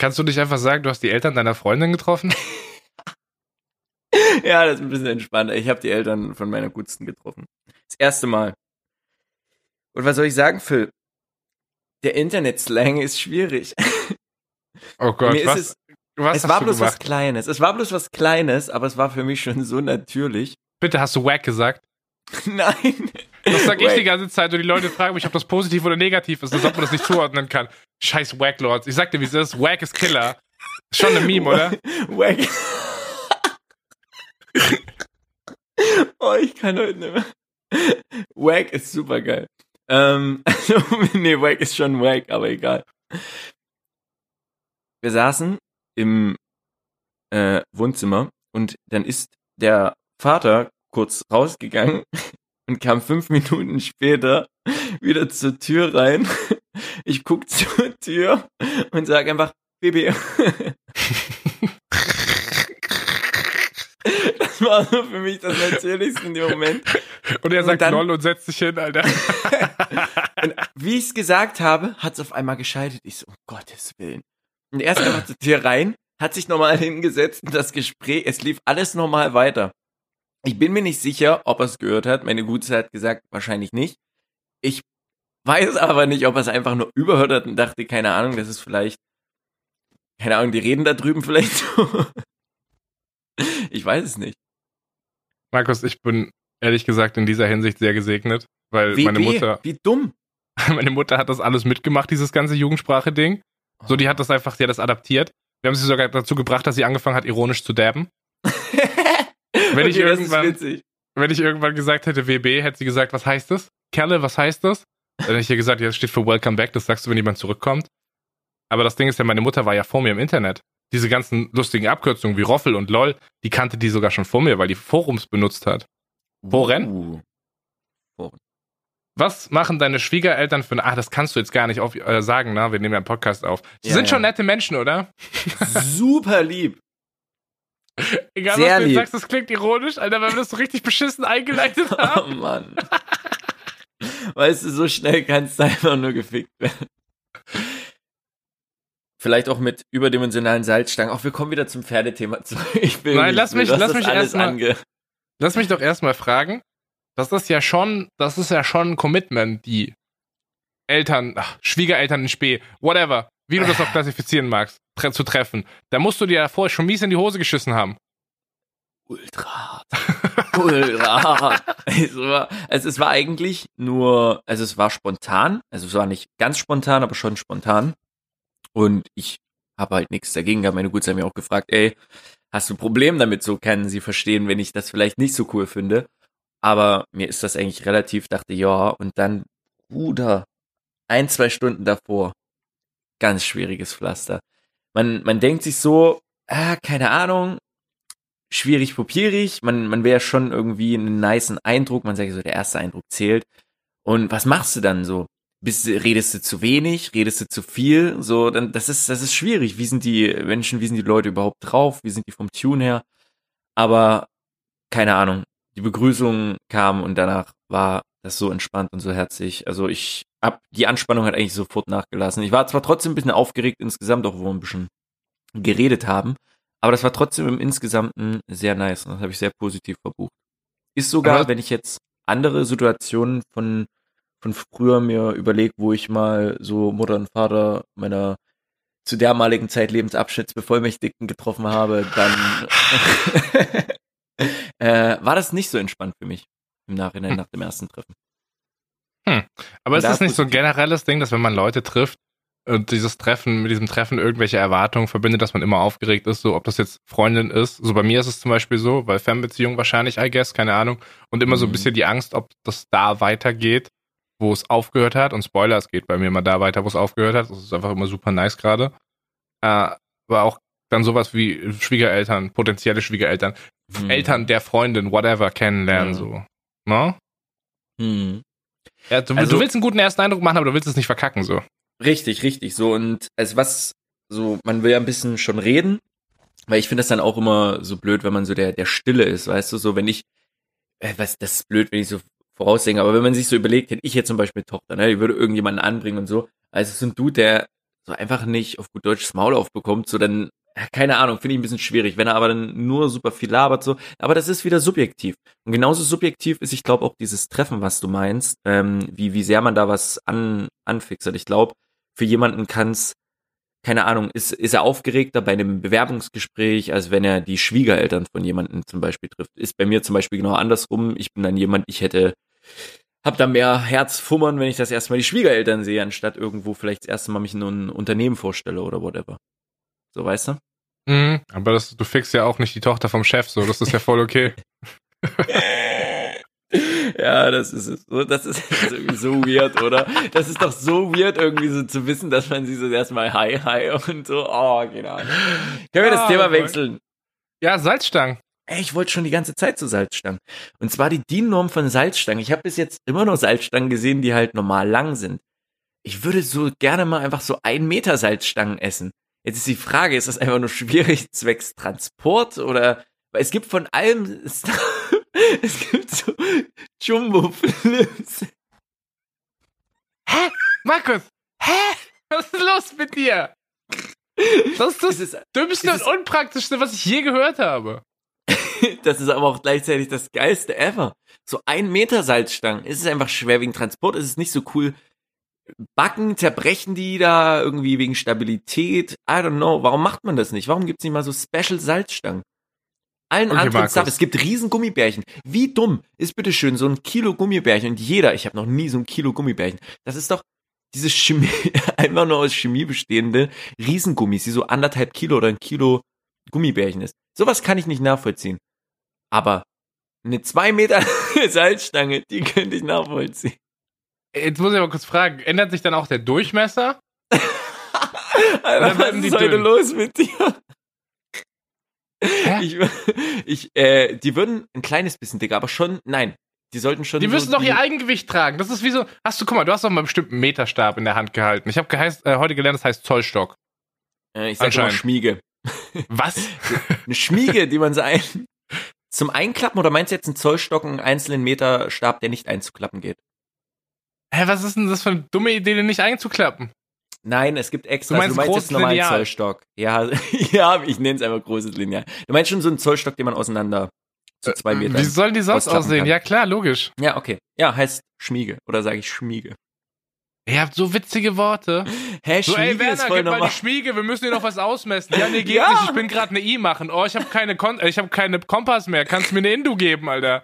Kannst du nicht einfach sagen, du hast die Eltern deiner Freundin getroffen? Ja, das ist ein bisschen entspannter. Ich habe die Eltern von meiner Gutsten getroffen. Das erste Mal. Und was soll ich sagen, Phil? Der Internet-Slang ist schwierig. Oh Gott, Mir ist was, es- was es war bloß was gemacht? Kleines. Es war bloß was Kleines, aber es war für mich schon so natürlich. Bitte hast du wack gesagt? Nein. Das sag ich die ganze Zeit und die Leute fragen mich, ob das positiv oder negativ ist, als ob man das nicht zuordnen kann. Scheiß Wack-Lords. Ich sag dir, wie es ist. Wack ist Killer. Ist schon eine Meme, oder? Wack. oh, ich kann heute nicht mehr. Wack ist super geil. Ähm, also, nee, Wack ist schon Wack, aber egal. Wir saßen im äh, Wohnzimmer und dann ist der Vater kurz rausgegangen und kam fünf Minuten später wieder zur Tür rein. Ich guck zur Tür und sag einfach, Baby. Das war so für mich das Natürlichste in dem Moment. Und er sagt dann- Lol und setzt sich hin, Alter. Und wie ich es gesagt habe, hat es auf einmal geschaltet. Ich so, um Gottes Willen. Und er ist einfach zur Tür rein, hat sich nochmal hingesetzt und das Gespräch, es lief alles normal weiter. Ich bin mir nicht sicher, ob er es gehört hat. Meine Gute hat gesagt, wahrscheinlich nicht. Ich weiß aber nicht, ob er es einfach nur überhört hat und dachte, keine Ahnung, das ist vielleicht, keine Ahnung, die reden da drüben vielleicht so. Ich weiß es nicht. Markus, ich bin ehrlich gesagt in dieser Hinsicht sehr gesegnet, weil Wie, meine wie, Mutter, wie dumm. Meine Mutter hat das alles mitgemacht, dieses ganze Jugendsprache-Ding. So, die hat das einfach, die hat das adaptiert. Wir haben sie sogar dazu gebracht, dass sie angefangen hat, ironisch zu dabben. wenn, ich Okay, ist irgendwann, wenn ich irgendwann gesagt hätte WB, hätte sie gesagt, was heißt das? Kerle, was heißt das? Dann hätte ich ihr gesagt, ja, das steht für Welcome Back, das sagst du, wenn jemand zurückkommt. Aber das Ding ist ja, meine Mutter war ja vor mir im Internet. Diese ganzen lustigen Abkürzungen wie Roffel und LOL, die kannte die sogar schon vor mir, weil die Forums benutzt hat. Foren? Uh. Was machen deine Schwiegereltern für eine. Ah, das kannst du jetzt gar nicht auf, äh, sagen, ne? Wir nehmen ja einen Podcast auf. Die Ja, sind ja. schon nette Menschen, oder? Super lieb. Egal, Sehr was du jetzt lieb. sagst, das klingt ironisch, Alter, weil wir das so richtig beschissen eingeleitet Oh haben. Mann. Weißt du, so schnell kannst du einfach nur gefickt werden. Vielleicht auch mit überdimensionalen Salzstangen. Auch wir kommen wieder zum Pferdethema zurück. Ich will Nein, nicht, lass mich- lass mich alles erst mal- ange Lass mich doch erstmal fragen. Das ist ja schon, das ist ja schon ein Commitment, die Eltern, ach, Schwiegereltern in Spee, whatever, wie du das auch klassifizieren magst, zu treffen. Da musst du dir ja vorher schon mies in die Hose geschissen haben. ultra hart. ultra hart. Es war, also es war eigentlich nur, also es war spontan, also es war nicht ganz spontan, aber schon spontan. Und ich habe halt nichts dagegen gehabt. Meine Guts haben mir auch gefragt, ey, hast du ein Problem damit? So können sie verstehen, wenn ich das vielleicht nicht so cool finde. Aber mir ist das eigentlich relativ, dachte ja, und dann, Bruder, ein, zwei Stunden davor, ganz schwieriges Pflaster. Man, man denkt sich so, ah, keine Ahnung, schwierig popierig, man, man wäre schon irgendwie einen niceen Eindruck, man sagt so, der erste Eindruck zählt. Und was machst du dann so? Bist, redest du zu wenig, redest du zu viel? So, dann, das ist, das ist schwierig. Wie sind die Menschen, wie sind die Leute überhaupt drauf? Wie sind die vom Tune her? Aber, keine Ahnung. Die Begrüßung kam und danach war das so entspannt und so herzlich. Also ich hab, die Anspannung hat eigentlich sofort nachgelassen. Ich war zwar trotzdem ein bisschen aufgeregt insgesamt, auch wo wir ein bisschen geredet haben, aber das war trotzdem im Insgesamten sehr nice. und Das habe ich sehr positiv verbucht. Ist sogar, Aber- wenn ich jetzt andere Situationen von, von früher mir überlege, wo ich mal so Mutter und Vater meiner zu dermaligen Zeit Lebensabschnittsbevollmächtigten getroffen habe, dann äh, war das nicht so entspannt für mich im Nachhinein nach dem ersten Treffen. Aber ist Da das nicht so ein generelles Ding, dass wenn man Leute trifft und dieses Treffen, mit diesem Treffen irgendwelche Erwartungen verbindet, dass man immer aufgeregt ist, so ob das jetzt Freundin ist. So bei mir ist es zum Beispiel so, weil Fernbeziehung wahrscheinlich, I guess, keine Ahnung. Und immer so ein Mhm. bisschen die Angst, ob das da weitergeht, wo es aufgehört hat. Und Spoiler, es geht bei mir immer da weiter, wo es aufgehört hat. Das ist einfach immer super nice gerade. Äh, aber auch dann sowas wie Schwiegereltern, potenzielle Schwiegereltern, Mhm. Eltern der Freundin, whatever, kennenlernen, Ja. so. Ne? Hm. Ja, du, Also- du willst einen guten ersten Eindruck machen, aber du willst es nicht verkacken, so. Richtig, richtig. So und also was so, man will ja ein bisschen schon reden, weil ich finde das dann auch immer so blöd, wenn man so der der Stille ist, weißt du, so wenn ich, äh, was das ist blöd, wenn ich so vorausdenke, aber wenn man sich so überlegt, hätte ich jetzt zum Beispiel Tochter, ne, die würde irgendjemanden anbringen und so, also so ein Dude, der so einfach nicht auf gut Deutsch das Maul aufbekommt, so dann keine Ahnung, finde ich ein bisschen schwierig, wenn er aber dann nur super viel labert, so, aber das ist wieder subjektiv. Und genauso subjektiv ist, ich glaube, auch dieses Treffen, was du meinst, ähm, wie, wie sehr man da was an, anfixert. Ich glaube, für jemanden kann's keine Ahnung, ist, ist er aufgeregter bei einem Bewerbungsgespräch, als wenn er die Schwiegereltern von jemandem zum Beispiel trifft. Ist bei mir zum Beispiel genau andersrum. Ich bin dann jemand, ich hätte, hab da mehr Herzfummern, wenn ich das erstmal die Schwiegereltern sehe, anstatt irgendwo vielleicht das erste Mal mich in ein Unternehmen vorstelle oder whatever. So, weißt du? Mhm, aber das, du fixst ja auch nicht die Tochter vom Chef, so, das ist ja voll okay. Ja, das ist Das ist irgendwie so weird, oder? Das ist doch so weird, irgendwie so zu wissen, dass man sie so erstmal hi, hi und so, oh, Ahnung. Können wir das Ah, Thema wechseln? Ja, Salzstangen. Ey, ich wollte schon die ganze Zeit zu Salzstangen. Und zwar die DIN-Norm von Salzstangen. Ich habe bis jetzt immer nur Salzstangen gesehen, die halt normal lang sind. Ich würde so gerne mal einfach so ein Meter Salzstangen essen. Jetzt ist die Frage, ist das einfach nur schwierig zwecks Transport oder weil es gibt von allem es gibt so Jumbo Flips. Markus, hä? Was ist los mit dir? Das ist das Es ist, dümmste es und ist- unpraktischste, was ich je gehört habe. das ist aber auch gleichzeitig das geilste ever. So ein Meter Salzstangen. Es ist einfach schwer wegen Transport. Es ist nicht so cool. Backen, zerbrechen die da irgendwie wegen Stabilität. I don't know. Warum macht man das nicht? Warum gibt's nicht mal so Special Salzstangen? Allen Okay, anderen. Stuff. Es gibt riesen Gummibärchen. Wie dumm ist bitte schön so ein Kilo Gummibärchen? Und jeder, ich habe noch nie so ein Kilo Gummibärchen. Das ist doch diese Chemie, einfach nur aus Chemie bestehende Riesengummis, die so anderthalb Kilo oder ein Kilo Gummibärchen ist. Sowas kann ich nicht nachvollziehen. Aber eine zwei Meter Salzstange, die könnte ich nachvollziehen. Jetzt muss ich aber kurz fragen, ändert sich dann auch der Durchmesser? Alter, was ist heute dünn? los mit dir? Hä? Ich, ich, äh, die würden ein kleines bisschen dicker, aber schon, nein, die sollten schon. Die so müssen doch die- ihr Eigengewicht tragen. Das ist wie so. Hast du, guck mal, du hast doch mal einen bestimmten Meterstab in der Hand gehalten. Ich habe äh, heute gelernt, das heißt Zollstock. Äh, ich sag immer. Schmiege. Was? Eine Schmiege, die man so ein, zum Einklappen oder meinst du jetzt einen Zollstock, einen einzelnen Meterstab, der nicht einzuklappen geht? Hä, was ist denn das für eine dumme Idee, den nicht einzuklappen? Nein, es gibt extra. Du also meinst du meinst jetzt normalen Lineal? Zollstock. Ja, ja, ich nenne es einfach großes Lineal. Du meinst schon so einen Zollstock, den man auseinander zu zwei Metern. Äh, Wie sollen die sonst aussehen? kann. Ja, klar, logisch. Ja, okay. Ja, heißt Schmiege. Oder sage ich Schmiege. Ihr habt so witzige Worte. Hä, So, Schmiege ey, Werner, gib mal normal. die Schmiege, wir müssen hier noch was ausmessen. Ja, nee, geht Ja. nicht, ich bin gerade eine I machen. Oh, ich habe keine, Kon äh, ich hab keine Kompass mehr. Kannst du mir eine Indu geben, Alter?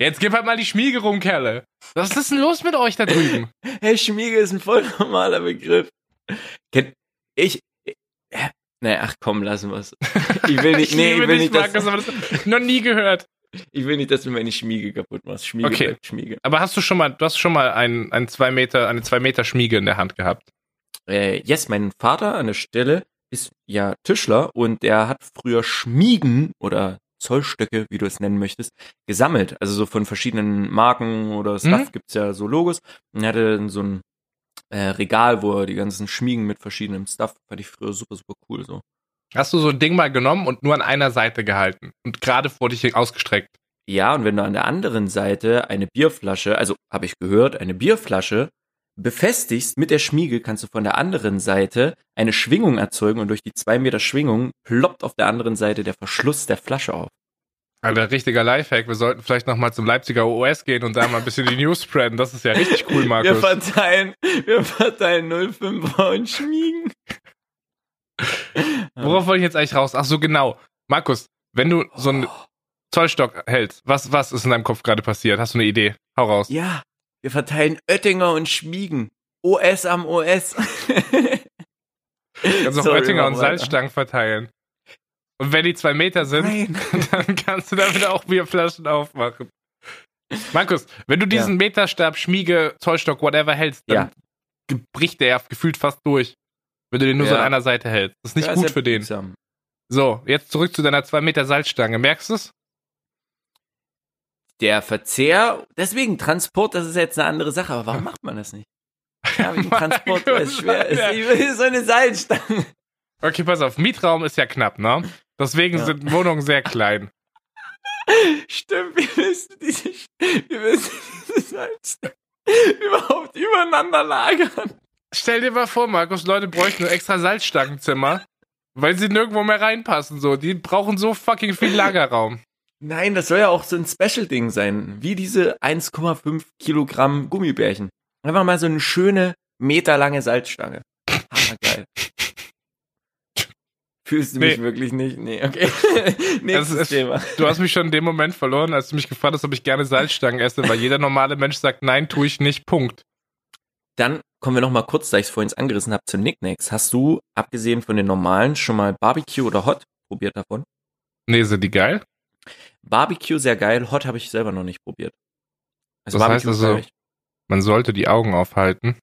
Jetzt gib halt mal die Schmiege rum, Kerle. Was ist denn los mit euch da drüben? Hey, Schmiege ist ein voll normaler Begriff. Ich. Nee, ach komm, lassen wir's. Ich will nicht, nee, ich will nicht, dass, Markus, aber das ich noch nie gehört. ich will nicht, dass du meine Schmiege kaputt machst. Schmiege Okay. bleibt Schmiege. Aber hast du schon mal, du hast schon mal ein, ein zwei Meter, eine zwei Meter Schmiege in der Hand gehabt? Äh, yes, mein Vater an der Stelle ist ja Tischler und der hat früher Schmiegen oder Zollstöcke, wie du es nennen möchtest, gesammelt. Also so von verschiedenen Marken oder Stuff Mhm. gibt's ja so Logos. Und er hatte so ein äh, Regal, wo er die ganzen Schmiegen mit verschiedenem Stuff, fand ich früher super, super cool so. Hast du so ein Ding mal genommen und nur an einer Seite gehalten und gerade vor dich ausgestreckt? Ja, und wenn du an der anderen Seite eine Bierflasche, also habe ich gehört, eine Bierflasche befestigst mit der Schmiege, kannst du von der anderen Seite eine Schwingung erzeugen und durch die zwei Meter Schwingung ploppt auf der anderen Seite der Verschluss der Flasche auf. Alter, richtiger Lifehack. Wir sollten vielleicht noch mal zum Leipziger OS gehen und da mal ein bisschen die News spreaden. Das ist ja richtig cool, Wir Markus. verteilen, wir verteilen 05er und Schmiegen. Worauf wollte ich jetzt eigentlich raus? Ach so, genau. Markus, wenn du so einen Zollstock hältst, was, was ist in deinem Kopf gerade passiert? Hast du eine Idee? Hau raus. Ja, wir verteilen Oettinger und Schmiegen. OS am OS. Kannst auch Sorry, Oettinger und. Salzstangen verteilen. Und wenn die zwei Meter sind, Nein. dann kannst du damit auch Bierflaschen aufmachen. Markus, wenn du diesen Meterstab, Schmiege, Zollstock, whatever hältst, dann bricht der gefühlt fast durch. Wenn du den nur so Ja. an einer Seite hältst. Das ist nicht Ja, gut ja für den. biegsam. So, jetzt zurück zu deiner zwei Meter Salzstange. Merkst du es? Der Verzehr, deswegen Transport, das ist jetzt eine andere Sache, aber warum macht man das nicht? Ja, wegen Transport, weil es schwer ist. Ich will so eine Seilstange. Okay, pass auf. Mietraum ist ja knapp, ne? Deswegen Ja. sind Wohnungen sehr klein. Stimmt, willst du diese, willst du diese Seilstange überhaupt übereinander lagern? Stell dir mal vor, Markus, Leute bräuchten ein extra Salzstangenzimmer, weil sie nirgendwo mehr reinpassen. So, die brauchen so fucking viel Lagerraum. Nein, das soll ja auch so ein Special-Ding sein, wie diese 1,5 Kilogramm Gummibärchen. Einfach mal so eine schöne, meterlange Salzstange. Hammergeil. Fühlst du mich Nee. wirklich nicht? Nee, okay. Nächstes ist- Thema. Du hast mich schon in dem Moment verloren, als du mich gefragt hast, ob ich gerne Salzstangen esse, weil jeder normale Mensch sagt, nein, tue ich nicht. Punkt. Dann kommen wir noch mal kurz, da ich es vorhin angerissen habe, zu Nicknacks. Hast du, abgesehen von den normalen, schon mal Barbecue oder Hot probiert davon? Nee, sind die geil? Barbecue sehr geil, Hot habe ich selber noch nicht probiert. Also Das heißt ist also-. Man sollte die Augen aufhalten.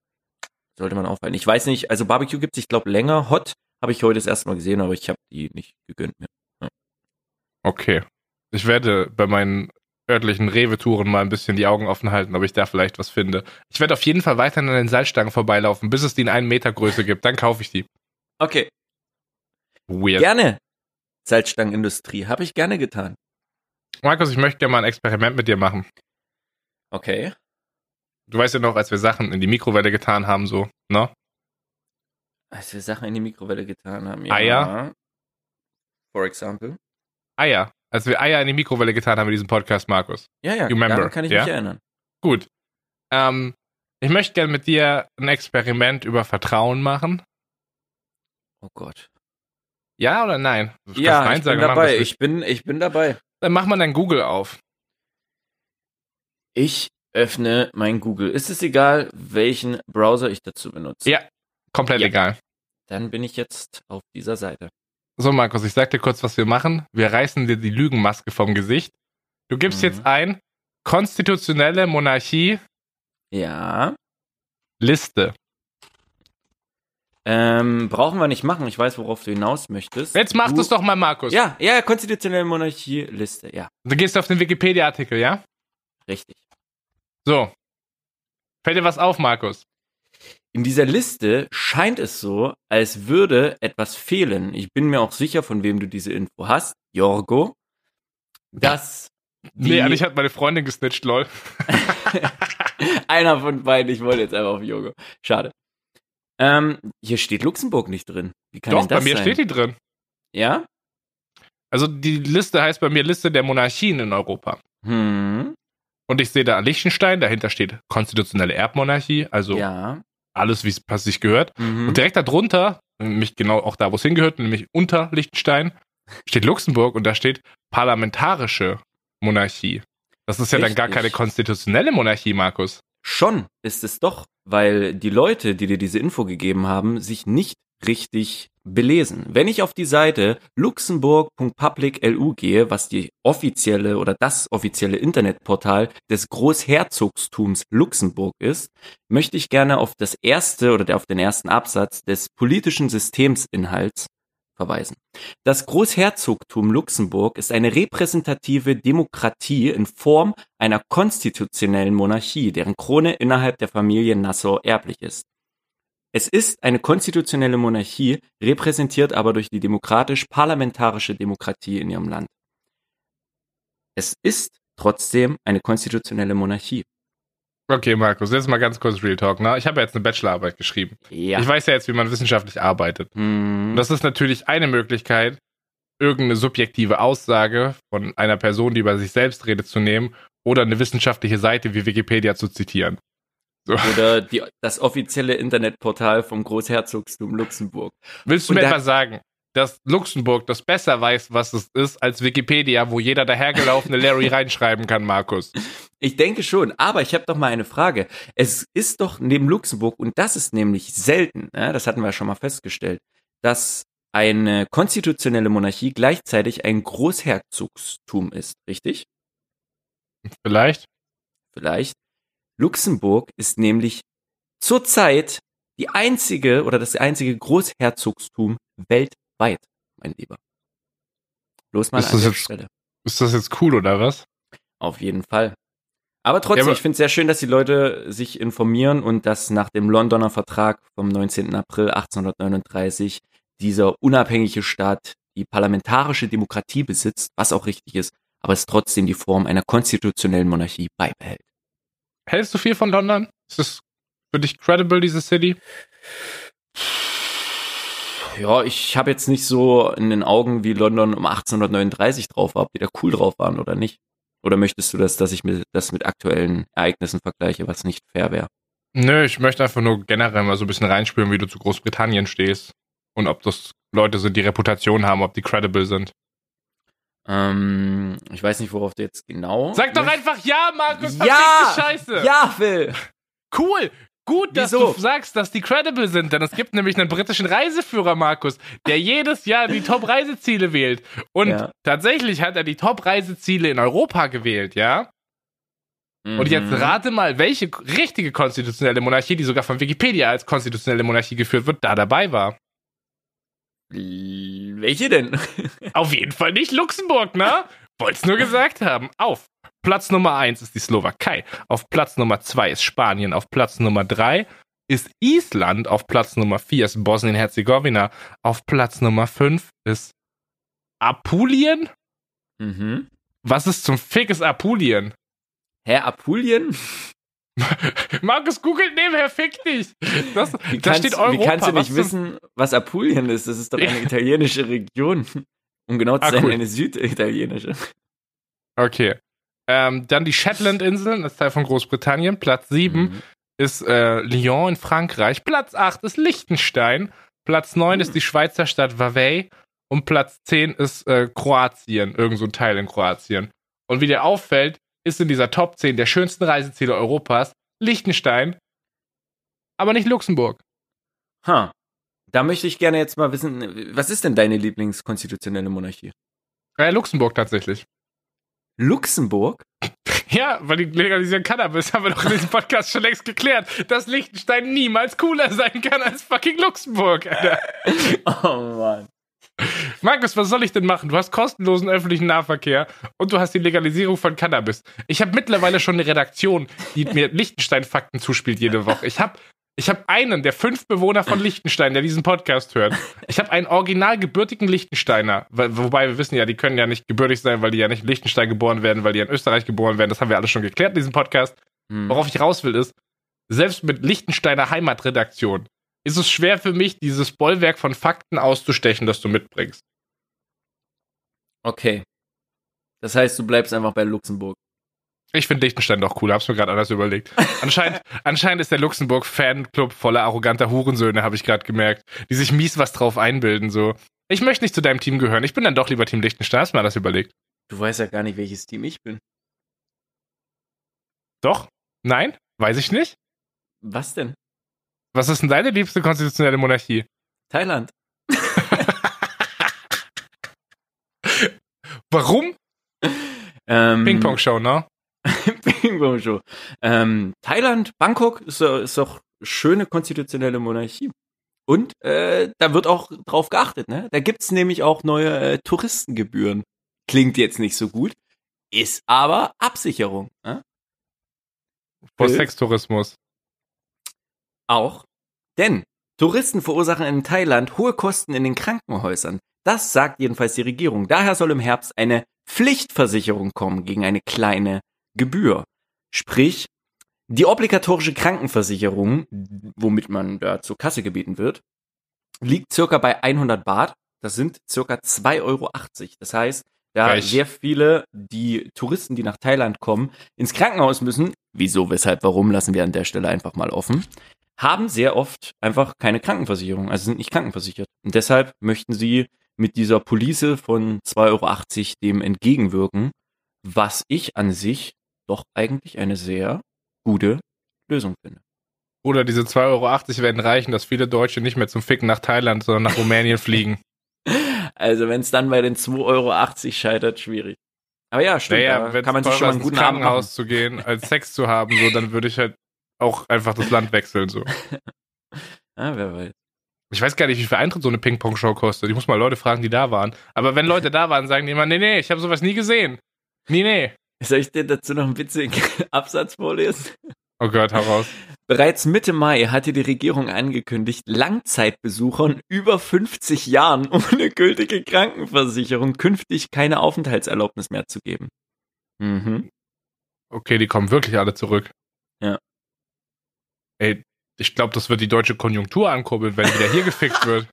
sollte man aufhalten. Ich weiß nicht, also Barbecue gibt es, ich glaube, länger. Hot habe ich heute das erste Mal gesehen, aber ich habe die nicht gegönnt mir. Okay. Ich werde bei meinen örtlichen Rewe-Touren mal ein bisschen die Augen offen halten, ob ich da vielleicht was finde. Ich werde auf jeden Fall weiterhin an den Salzstangen vorbeilaufen, bis es die in einen Meter Größe gibt. Dann kaufe ich die. Okay. Weird. Gerne. Salzstangenindustrie, habe ich gerne getan. Markus, ich möchte gerne mal ein Experiment mit dir machen. Okay. Du weißt ja noch, als wir Sachen in die Mikrowelle getan haben, so, ne? Als wir Sachen in die Mikrowelle getan haben. Eier? For example. Eier. Als wir Eier in die Mikrowelle getan haben in diesem Podcast, Markus. Ja, ja, You remember, daran kann ich ja? mich erinnern. Gut. Ähm, ich möchte gerne mit dir ein Experiment über Vertrauen machen. Oh Gott. Ja oder nein? Du Ja, Nein ich bin dabei. Ich bin, ich bin dabei. Dann mach mal dein Google auf. Ich öffne mein Google. Ist es egal, welchen Browser ich dazu benutze? Ja. Komplett Ja. egal. Dann bin ich jetzt auf dieser Seite. So, Markus, ich sag dir kurz, was wir machen. Wir reißen dir die Lügenmaske vom Gesicht. Du gibst Mhm. jetzt ein konstitutionelle Monarchie Ja. Liste. Ähm, brauchen wir nicht machen. Ich weiß, worauf du hinaus möchtest. Jetzt mach du, das doch mal, Markus. Ja, ja, konstitutionelle Monarchie, Liste. Ja, Du gehst auf den Wikipedia-Artikel, ja? richtig. So. Fällt dir was auf, Markus? In dieser Liste scheint es so, als würde etwas fehlen. Ich bin mir auch sicher, von wem du diese Info hast. Jorgo. Dass Nee, eigentlich hat meine Freundin gesnitcht, lol. einer von beiden, ich wollte jetzt einfach auf Jorgo. Schade. Ähm, hier steht Luxemburg nicht drin. Wie kann Doch, das bei mir sein? steht die drin. Ja? Also die Liste heißt bei mir Liste der Monarchien in Europa. Hm. Und ich sehe da Liechtenstein, dahinter steht konstitutionelle Erbmonarchie, also Ja. alles, wie es sich gehört. Mhm. Und direkt darunter, nämlich genau auch da, wo es hingehört, nämlich unter Liechtenstein, steht Luxemburg und da steht parlamentarische Monarchie. Das ist ja dann gar Richtig. keine konstitutionelle Monarchie, Markus. Schon ist es doch, weil die Leute, die dir diese Info gegeben haben, sich nicht richtig belesen. Wenn ich auf die Seite luxemburg.public.lu gehe, was die offizielle oder das offizielle Internetportal des Großherzogstums Luxemburg ist, möchte ich gerne auf das erste oder auf den ersten Absatz des politischen Systemsinhalts verweisen. Das Großherzogtum Luxemburg ist eine repräsentative Demokratie in Form einer konstitutionellen Monarchie, deren Krone innerhalb der Familie Nassau erblich ist. Es ist eine konstitutionelle Monarchie, repräsentiert aber durch die demokratisch-parlamentarische Demokratie in ihrem Land. Es ist trotzdem eine konstitutionelle Monarchie. Okay, Markus, jetzt mal ganz kurz Real Talk. Ne? Ich habe ja jetzt eine Bachelorarbeit geschrieben. Ja. Ich weiß ja jetzt, wie man wissenschaftlich arbeitet. Hm. Und das ist natürlich eine Möglichkeit, irgendeine subjektive Aussage von einer Person, die über sich selbst redet, zu nehmen oder eine wissenschaftliche Seite wie Wikipedia zu zitieren. So. Oder die, das offizielle Internetportal vom Großherzogstum Luxemburg. Willst du Und mir da- etwa sagen, dass Luxemburg das besser weiß, was es ist, als Wikipedia, wo jeder dahergelaufene Larry reinschreiben kann, Markus? Ich denke schon, aber ich habe doch mal eine Frage. Es ist doch neben Luxemburg, und das ist nämlich selten, ja, das hatten wir schon mal festgestellt, dass eine konstitutionelle Monarchie gleichzeitig ein Großherzogstum ist, richtig? Vielleicht? Vielleicht. Luxemburg ist nämlich zurzeit die einzige oder das einzige Großherzogstum weltweit, mein Lieber. Bloß mal Ist an der jetzt- Stelle. Ist das jetzt cool oder was? Auf jeden Fall. Aber trotzdem, Ja, aber- ich finde es sehr schön, dass die Leute sich informieren und dass nach dem Londoner Vertrag vom 19. April 1839 dieser unabhängige Staat die parlamentarische Demokratie besitzt, was auch richtig ist, aber es trotzdem die Form einer konstitutionellen Monarchie beibehält. Hältst du viel von London? Ist das für dich credible, diese City? Ja, ich habe jetzt nicht so in den Augen, wie London um 1839 drauf war, ob die da cool drauf waren oder nicht. Oder möchtest du das, dass ich mir das mit aktuellen Ereignissen vergleiche, was nicht fair wäre? Nö, ich möchte einfach nur generell mal so ein bisschen reinspüren, wie du zu Großbritannien stehst. Und ob das Leute sind, die Reputation haben, ob die credible sind. Ähm, ich weiß nicht, worauf du jetzt genau. Sag doch einfach ja, Markus, Ja! Scheiße. Ja, Phil! Cool. Gut, dass Wieso? du sagst, dass die credible sind, denn es gibt nämlich einen britischen Reiseführer, Markus, der jedes Jahr die Top-Reiseziele wählt. Und Ja. tatsächlich hat er die Top-Reiseziele in Europa gewählt, ja? Und jetzt Mhm. rate mal, welche richtige konstitutionelle Monarchie, die sogar von Wikipedia als konstitutionelle Monarchie geführt wird, da dabei war. Welche denn? Auf jeden Fall nicht Luxemburg, ne? Wollt's nur gesagt haben. Auf Platz Nummer 1 ist die Slowakei. Auf Platz Nummer 2 ist Spanien. Auf Platz Nummer 3 ist Island. Auf Platz Nummer 4 ist Bosnien-Herzegowina. Auf Platz Nummer 5 ist Apulien? mhm. Was ist zum Fick ist Apulien? Herr Apulien? Markus googelt nebenher, fick dich. Das, Wie da kannst, steht Europa. wie kannst du was nicht zum- wissen, was Apulien ist? Das ist doch eine italienische Region. Um genau zu Ah, sein, cool. eine süditalienische. Okay. Ähm, dann die Shetland-Inseln, das ist Teil von Großbritannien. Platz 7 Mhm. ist äh, Lyon in Frankreich. Platz 8 ist Liechtenstein. Platz 9 Hm. ist die Schweizer Stadt Vevey. und Platz 10 ist äh, Kroatien, irgend so ein Teil in Kroatien. Und wie dir auffällt, ist in dieser Top 10 der schönsten Reiseziele Europas Liechtenstein, aber nicht Luxemburg. Ha. Da möchte ich gerne jetzt mal wissen, was ist denn deine Lieblingskonstitutionelle Monarchie? Äh, Luxemburg tatsächlich. Luxemburg? Ja, weil die legalisieren Cannabis, haben wir doch in diesem Podcast schon längst geklärt, dass Liechtenstein niemals cooler sein kann als fucking Luxemburg, Alter. Oh Mann. Markus, was soll ich denn machen? Du hast kostenlosen öffentlichen Nahverkehr und du hast die Legalisierung von Cannabis. Ich habe mittlerweile schon eine Redaktion, die mir Liechtenstein-Fakten zuspielt jede Woche. Ich habe ich hab einen der fünf Bewohner von Liechtenstein, der diesen Podcast hört. Ich habe einen original gebürtigen Liechtensteiner, wobei wir wissen ja, die können ja nicht gebürtig sein, weil die ja nicht in Liechtenstein geboren werden, weil die in Österreich geboren werden. Das haben wir alles schon geklärt in diesem Podcast. Hm. Worauf ich raus will ist, selbst mit Liechtensteiner Heimatredaktion ist es schwer für mich, dieses Bollwerk von Fakten auszustechen, das du mitbringst. Okay. Das heißt, du bleibst einfach bei Luxemburg. Ich finde Liechtenstein doch cool, hab's mir gerade anders überlegt. Anscheinend, anscheinend ist der Luxemburg-Fanclub voller arroganter Hurensöhne, habe ich gerade gemerkt, die sich mies was drauf einbilden. So, ich möchte nicht zu deinem Team gehören, ich bin dann doch lieber Team Liechtenstein, hast du mir das überlegt? Du weißt ja gar nicht, welches Team ich bin. Doch? Nein? Weiß ich nicht? Was denn? Was ist denn deine liebste konstitutionelle Monarchie? Thailand. Warum? Ähm, Ping-Pong-Show, ne? Ping-Pong-Show. Ähm, Thailand, Bangkok ist, doch- ist doch schöne konstitutionelle Monarchie. Und äh, da wird auch drauf geachtet, ne? Da gibt's nämlich auch neue äh, Touristengebühren. Klingt jetzt nicht so gut, ist aber Absicherung. Ne? Vor. Sextourismus. Auch. Denn Touristen verursachen in Thailand hohe Kosten in den Krankenhäusern. Das sagt jedenfalls die Regierung. Daher soll im Herbst eine Pflichtversicherung kommen gegen eine kleine Gebühr. Sprich, die obligatorische Krankenversicherung, womit man da zur Kasse gebeten wird, liegt circa bei 100 Baht. Das sind circa 2,80 Euro. Das heißt, da Reich. sehr viele, die Touristen, die nach Thailand kommen, ins Krankenhaus müssen, wieso, weshalb, warum, lassen wir an der Stelle einfach mal offen, haben sehr oft einfach keine Krankenversicherung, also sind nicht krankenversichert. Und deshalb möchten sie mit dieser Police von 2,80 Euro dem entgegenwirken, was ich an sich doch eigentlich eine sehr gute Lösung finde. Oder diese 2,80 Euro werden reichen, dass viele Deutsche nicht mehr zum Ficken nach Thailand, sondern nach Rumänien fliegen. Also wenn es dann bei den 2,80 Euro scheitert, schwierig. Aber ja, stimmt, Naja, da wenn kann man sich es schon mal einen guten. Krankenhaus zu gehen, als Sex zu haben, so, dann würde ich halt auch einfach das Land wechseln, so. Ja, wer weiß. Ich weiß gar nicht, wie viel Eintritt so eine Ping-Pong-Show kostet. Ich muss mal Leute fragen, die da waren. Aber wenn Leute da waren, sagen die immer, nee, nee, ich habe sowas nie gesehen. Nee, nee. Soll ich dir dazu noch einen witzigen Absatz vorlesen? Oh Gott, hau raus. Bereits Mitte Mai hatte die Regierung angekündigt, Langzeitbesuchern über 50 Jahren ohne gültige Krankenversicherung künftig keine Aufenthaltserlaubnis mehr zu geben. Mhm. Okay, die kommen wirklich alle zurück. Ja. Ey, ich glaube, das wird die deutsche Konjunktur ankurbeln, wenn wieder hier gefickt wird.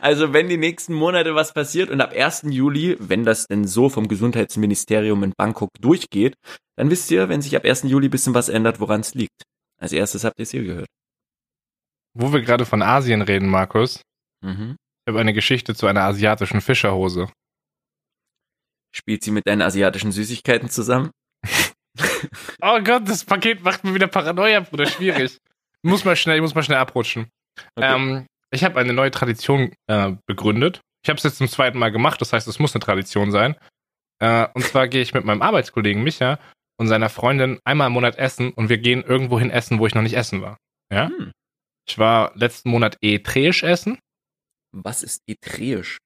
Also wenn die nächsten Monate was passiert und ab 1. Juli, wenn das denn so vom Gesundheitsministerium in Bangkok durchgeht, dann wisst ihr, wenn sich ab 1. Juli ein bisschen was ändert, woran es liegt. Als erstes habt ihr es hier gehört. Wo wir gerade von Asien reden, Markus, Mhm. ich habe eine Geschichte zu einer asiatischen Fischerhose. Spielt sie mit deinen asiatischen Süßigkeiten zusammen? Oh Gott, das Paket macht mir wieder Paranoia, Bruder, schwierig. muss mal schnell, ich muss mal schnell abrutschen. Okay. Ähm, ich habe eine neue Tradition äh, begründet. Ich habe es jetzt zum zweiten Mal gemacht, das heißt, es muss eine Tradition sein. Äh, und zwar gehe ich mit meinem Arbeitskollegen Micha und seiner Freundin einmal im Monat essen und wir gehen irgendwo hin essen, wo ich noch nicht essen war. Ja? Hm. Ich war letzten Monat Ehetreisch essen. Was ist etreisch?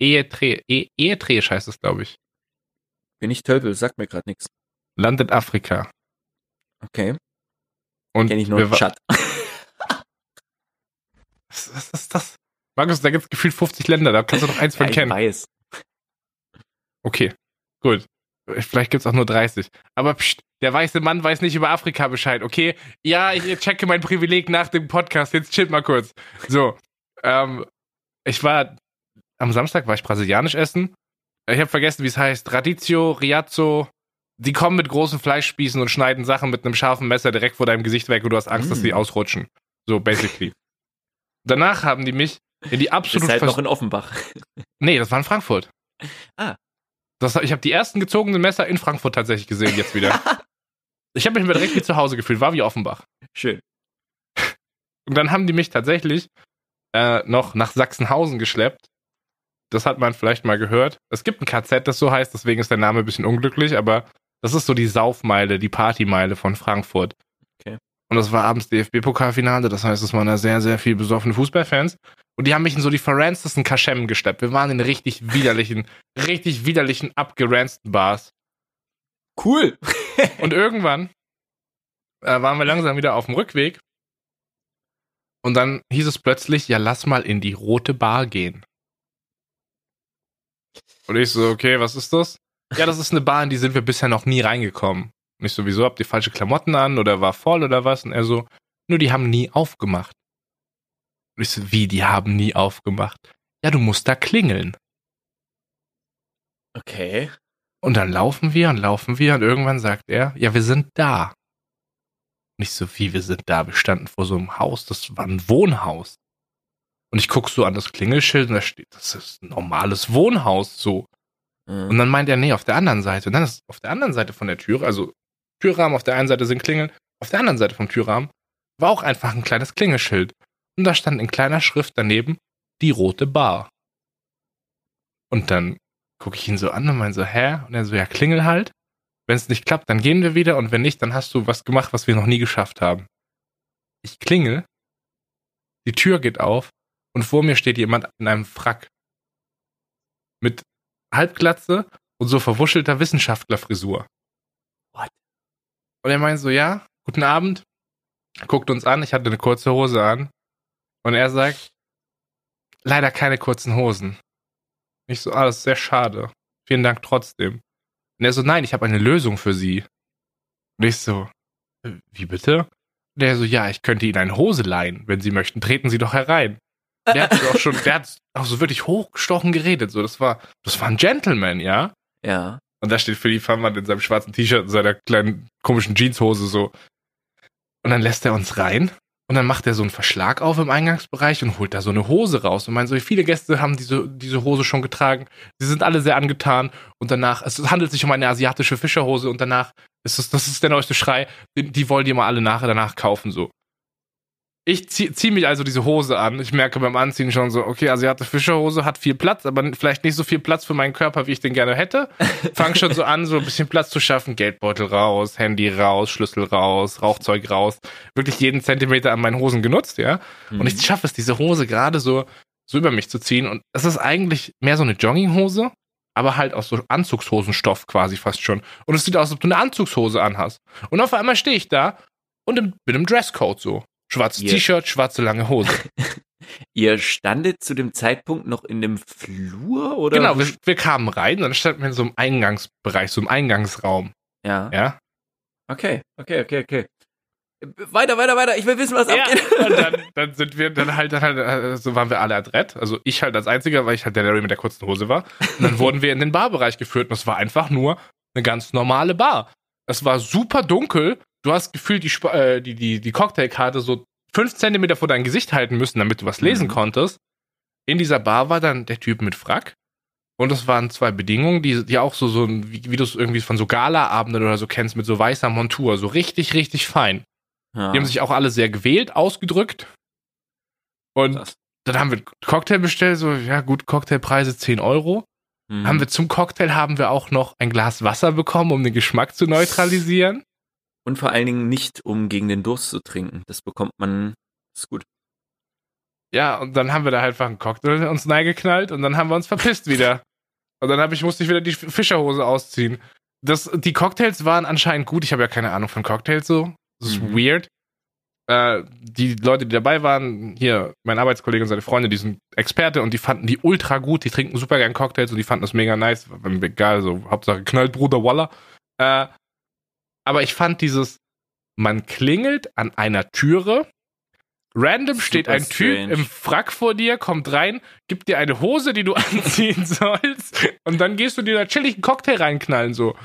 Ehetre e Ehetreisch heißt es, glaube ich. Bin ich Tölpel, sagt mir gerade nichts. Land in Afrika. Okay, Und kenne ich nur Chat. Was, was ist das? Markus, da gibt es gefühlt 50 Länder, da kannst du doch eins von Ja, ich kennen. weiß. Okay, gut. Vielleicht gibt's auch nur 30. Aber pst, der weiße Mann weiß nicht über Afrika Bescheid, okay? Ja, ich checke mein Privileg nach dem Podcast. Jetzt chillt mal kurz. So, ähm, ich war, am Samstag war ich brasilianisch essen. Ich habe vergessen, wie es heißt. Radizio, Riazzo. Die kommen mit großen Fleischspießen und schneiden Sachen mit einem scharfen Messer direkt vor deinem Gesicht weg und du hast Angst, dass Mm. die ausrutschen. So, basically. Danach haben die mich In die absolut Ist halt noch in Offenbach. Nee, das war in Frankfurt. Ah. Das, ich habe die ersten gezogenen Messer in Frankfurt tatsächlich gesehen, jetzt wieder. ich habe mich direkt wie zu Hause gefühlt, war wie Offenbach. Schön. Und dann haben die mich tatsächlich äh, noch nach Sachsenhausen geschleppt. Das hat man vielleicht mal gehört. Es gibt ein KZ, das so heißt, deswegen ist der Name ein bisschen unglücklich, aber das ist so die Saufmeile, die Partymeile von Frankfurt. Und das war abends DFB-Pokalfinale, das heißt, es waren da sehr, sehr viel besoffene Fußballfans. Und die haben mich in so die verranstesten Kaschemmen gesteppt. Wir waren in richtig widerlichen, richtig widerlichen, abgeranzten Bars. Cool. Und irgendwann äh, waren wir langsam wieder auf dem Rückweg. Und dann hieß es plötzlich, ja, lass mal in die rote Bar gehen. Und ich so, okay, was ist das? Ja, das ist eine Bar, in die sind wir bisher noch nie reingekommen. Und ich so, wieso, habt ihr falsche Klamotten an oder war voll oder was? Und er so, nur die haben nie aufgemacht. Und ich so, wie, die haben nie aufgemacht? Ja, du musst da klingeln. Okay. Und dann laufen wir und laufen wir und irgendwann sagt er, ja, wir sind da. Nicht so wie, wir sind da. Wir standen vor so einem Haus, das war ein Wohnhaus. Und ich guck so an das Klingelschild und da steht, das ist ein normales Wohnhaus so. Mhm. Und dann meint er, nee, auf der anderen Seite. Und dann ist auf der anderen Seite von der Tür, also Türrahmen, auf der einen Seite sind Klingeln, auf der anderen Seite vom Türrahmen war auch einfach ein kleines Klingelschild. Und da stand in kleiner Schrift daneben die rote Bar. Und dann gucke ich ihn so an und meine so, hä? Und er so, ja, klingel halt. Wenn es nicht klappt, dann gehen wir wieder und wenn nicht, dann hast du was gemacht, was wir noch nie geschafft haben. Ich klingel, die Tür geht auf und vor mir steht jemand in einem Frack. Mit Halbglatze und so verwuschelter Wissenschaftlerfrisur. Und er meint so, ja, guten Abend. Guckt uns an, ich hatte eine kurze Hose an. Und er sagt, leider keine kurzen Hosen. Ich so, ah, das ist sehr schade. Vielen Dank trotzdem. Und er so, nein, ich habe eine Lösung für Sie. Und ich so, "Äh, wie bitte? Und er so, ja, ich könnte Ihnen eine Hose leihen, wenn Sie möchten. Treten Sie doch herein. Der hat auch schon, der hat auch so wirklich hochgestochen geredet. So, das war, das war ein Gentleman, ja. Ja. Und da steht Philipp Hammond in seinem schwarzen T-Shirt und seiner kleinen komischen Jeanshose so. Und dann lässt er uns rein und dann macht er so einen Verschlag auf im Eingangsbereich und holt da so eine Hose raus. Und meint so, viele Gäste haben diese, diese Hose schon getragen. Sie sind alle sehr angetan und danach, es handelt sich um eine asiatische Fischerhose und danach ist es, das ist der neueste Schrei. Die, die wollen die mal alle nachher danach kaufen, so. Ich ziehe zieh mich also diese Hose an. Ich merke beim Anziehen schon so, okay, asiatische Fischerhose hat viel Platz, aber vielleicht nicht so viel Platz für meinen Körper, wie ich den gerne hätte. Fang schon so an, so ein bisschen Platz zu schaffen. Geldbeutel raus, Handy raus, Schlüssel raus, Rauchzeug raus. Wirklich jeden Zentimeter an meinen Hosen genutzt, ja. Und ich schaffe es, diese Hose gerade so, so über mich zu ziehen. Und es ist eigentlich mehr so eine Jogginghose, aber halt aus so Anzugshosenstoff quasi fast schon. Und es sieht aus, als ob du eine Anzugshose anhast. Und auf einmal stehe ich da und im, bin im Dresscode so. Schwarzes. T-Shirt, schwarze lange Hose. Ihr standet zu dem Zeitpunkt noch in dem Flur oder? genau, wir, wir kamen rein und dann standen wir in so einem Eingangsbereich, so einem Eingangsraum. Ja. Ja. Okay, okay, okay, okay. Weiter, weiter, weiter. Ich will wissen, was Ja, abgeht. und dann, dann sind wir, dann halt, dann halt, äh, so waren wir alle adrett. Also ich halt als einziger, weil ich halt der Larry mit der kurzen Hose war. Und dann wurden wir in den Barbereich geführt und es war einfach nur eine ganz normale Bar. Es war super dunkel. Du hast gefühlt die, äh, die, die, die Cocktailkarte so fünf Zentimeter vor dein Gesicht halten müssen, damit du was lesen Mhm. konntest. In dieser Bar war dann der Typ mit Frack. Und es waren zwei Bedingungen, die, die auch so, so wie, wie du es irgendwie von so Gala-Abenden oder so kennst, mit so weißer Montur, so richtig, richtig fein. Ja. Die haben sich auch alle sehr gewählt ausgedrückt. Und Krass. dann haben wir Cocktail bestellt, so, ja gut, Cocktailpreise 10 Euro. Mhm. Haben wir zum Cocktail haben wir auch noch ein Glas Wasser bekommen, um den Geschmack zu neutralisieren. Und vor allen Dingen nicht, um gegen den Durst zu trinken. Das bekommt man. Ist gut. Ja, und dann haben wir da halt einfach einen Cocktail uns neigeknallt und dann haben wir uns verpisst wieder. Und dann hab ich, musste ich wieder die Fischerhose ausziehen. Das, die Cocktails waren anscheinend gut. Ich habe ja keine Ahnung von Cocktails so. Das ist Mhm. weird. Äh, die Leute, die dabei waren, hier, mein Arbeitskollege und seine Freunde, die sind Experte und die fanden die ultra gut. Die trinken super gern Cocktails und die fanden das mega nice. Egal, so Hauptsache knallt Bruder Walla. Äh, aber ich fand dieses, man klingelt an einer Türe, random steht Super ein Typ strange. im Frack vor dir, kommt rein, gibt dir eine Hose, die du anziehen sollst und dann gehst du dir da chillig einen Cocktail reinknallen, so.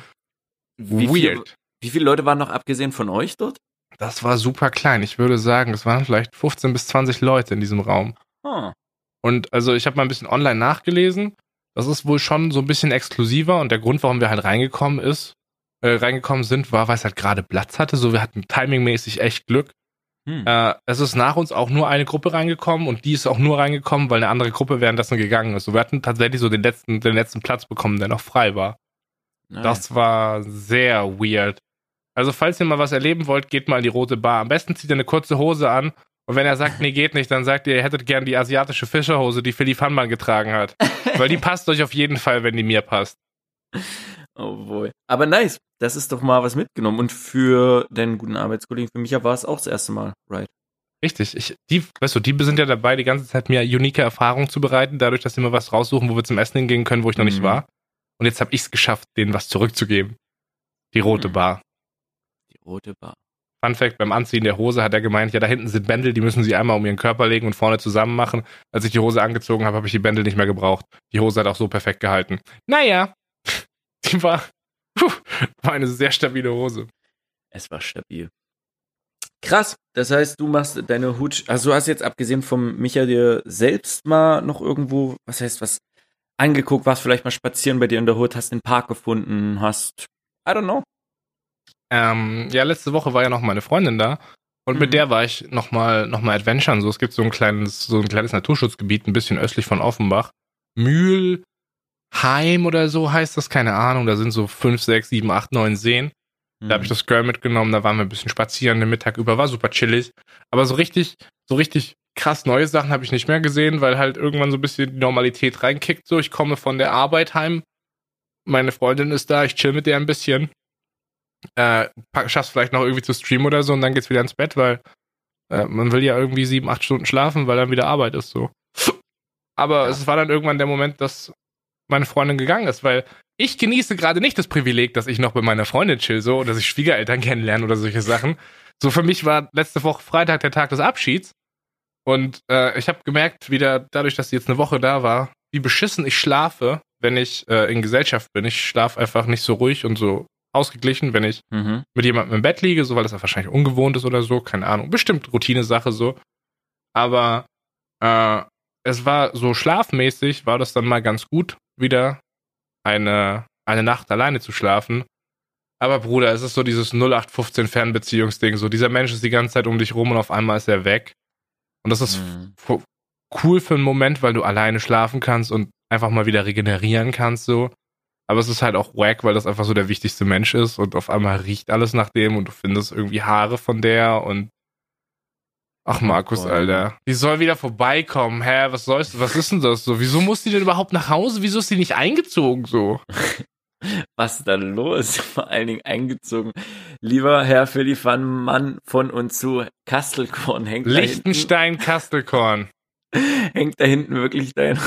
Wie Viele, Weird. wie viele Leute waren noch abgesehen von euch dort? Das war super klein. Ich würde sagen, es waren vielleicht 15 bis 20 Leute in diesem Raum. Ah. Und also ich habe mal ein bisschen online nachgelesen. Das ist wohl schon so ein bisschen exklusiver und der Grund, warum wir halt reingekommen ist, äh, reingekommen sind, war, weil es halt gerade Platz hatte. So, wir hatten timingmäßig echt Glück. Hm. Äh, es ist nach uns auch nur eine Gruppe reingekommen und die ist auch nur reingekommen, weil eine andere Gruppe währenddessen gegangen ist. So, wir hatten tatsächlich so den letzten, den letzten Platz bekommen, der noch frei war. Nein. Das war sehr weird. Also, falls ihr mal was erleben wollt, geht mal in die rote Bar. Am besten zieht ihr eine kurze Hose an und wenn er sagt, nee, geht nicht, dann sagt ihr, ihr hättet gern die asiatische Fischerhose, die Philipp Hanmann getragen hat. Weil die passt euch auf jeden Fall, wenn die mir passt. Oh boy. Aber nice. Das ist doch mal was mitgenommen. Und für deinen guten Arbeitskollegen, für Micha war es auch das erste Mal, right? Richtig. Ich, die, weißt du, die sind ja dabei, die ganze Zeit mir unique Erfahrungen zu bereiten, dadurch, dass sie mir was raussuchen, wo wir zum Essen hingehen können, wo ich noch mhm. nicht war. Und jetzt habe ich es geschafft, denen was zurückzugeben. Die rote mhm. Bar. Die rote Bar. Fun Fact, beim Anziehen der Hose hat er gemeint, ja, da hinten sind Bändel, die müssen sie einmal um ihren Körper legen und vorne zusammen machen. Als ich die Hose angezogen habe, habe ich die Bändel nicht mehr gebraucht. Die Hose hat auch so perfekt gehalten. Naja, die war, puh, war eine sehr stabile Hose. Es war stabil. Krass, das heißt, du machst deine Hut, also du hast jetzt abgesehen vom Micha dir selbst mal noch irgendwo, was heißt was, angeguckt, warst vielleicht mal spazieren bei dir in der Hut, hast den Park gefunden, hast, I don't know, ähm, ja, letzte Woche war ja noch meine Freundin da und mhm. mit der war ich nochmal noch mal adventuren. So, es gibt so ein kleines, so ein kleines Naturschutzgebiet, ein bisschen östlich von Offenbach. Mühlheim oder so heißt das, keine Ahnung. Da sind so fünf, sechs, sieben, acht, neun Seen. Mhm. Da habe ich das Girl mitgenommen, da waren wir ein bisschen spazieren den Mittag über, war super chillig. Aber so richtig, so richtig krass neue Sachen habe ich nicht mehr gesehen, weil halt irgendwann so ein bisschen die Normalität reinkickt. So, ich komme von der Arbeit heim, meine Freundin ist da, ich chill mit der ein bisschen äh, schaffst vielleicht noch irgendwie zu streamen oder so und dann geht's wieder ins Bett, weil äh, man will ja irgendwie sieben, acht Stunden schlafen, weil dann wieder Arbeit ist so. Aber ja. es war dann irgendwann der Moment, dass meine Freundin gegangen ist, weil ich genieße gerade nicht das Privileg, dass ich noch bei meiner Freundin chill so oder dass ich Schwiegereltern kennenlerne oder solche Sachen. So für mich war letzte Woche Freitag der Tag des Abschieds und äh, ich habe gemerkt, wieder dadurch, dass sie jetzt eine Woche da war, wie beschissen ich schlafe, wenn ich äh, in Gesellschaft bin. Ich schlafe einfach nicht so ruhig und so ausgeglichen, wenn ich mhm. mit jemandem im Bett liege, so weil das ja wahrscheinlich ungewohnt ist oder so, keine Ahnung, bestimmt Routine-Sache so. Aber äh, es war so schlafmäßig, war das dann mal ganz gut, wieder eine, eine Nacht alleine zu schlafen. Aber Bruder, es ist so dieses 0815 Fernbeziehungsding, so dieser Mensch ist die ganze Zeit um dich rum und auf einmal ist er weg. Und das ist mhm. cool für einen Moment, weil du alleine schlafen kannst und einfach mal wieder regenerieren kannst so. Aber es ist halt auch wack, weil das einfach so der wichtigste Mensch ist und auf einmal riecht alles nach dem und du findest irgendwie Haare von der und Ach Markus, Alter. Die soll wieder vorbeikommen. Hä, was sollst du? Was ist denn das so? Wieso muss die denn überhaupt nach Hause? Wieso ist die nicht eingezogen so? was ist da los? Vor allen Dingen eingezogen. Lieber Herr Philipp van Mann von und zu Kastelkorn hängt Lichtenstein Kastelkorn. hängt da hinten wirklich dein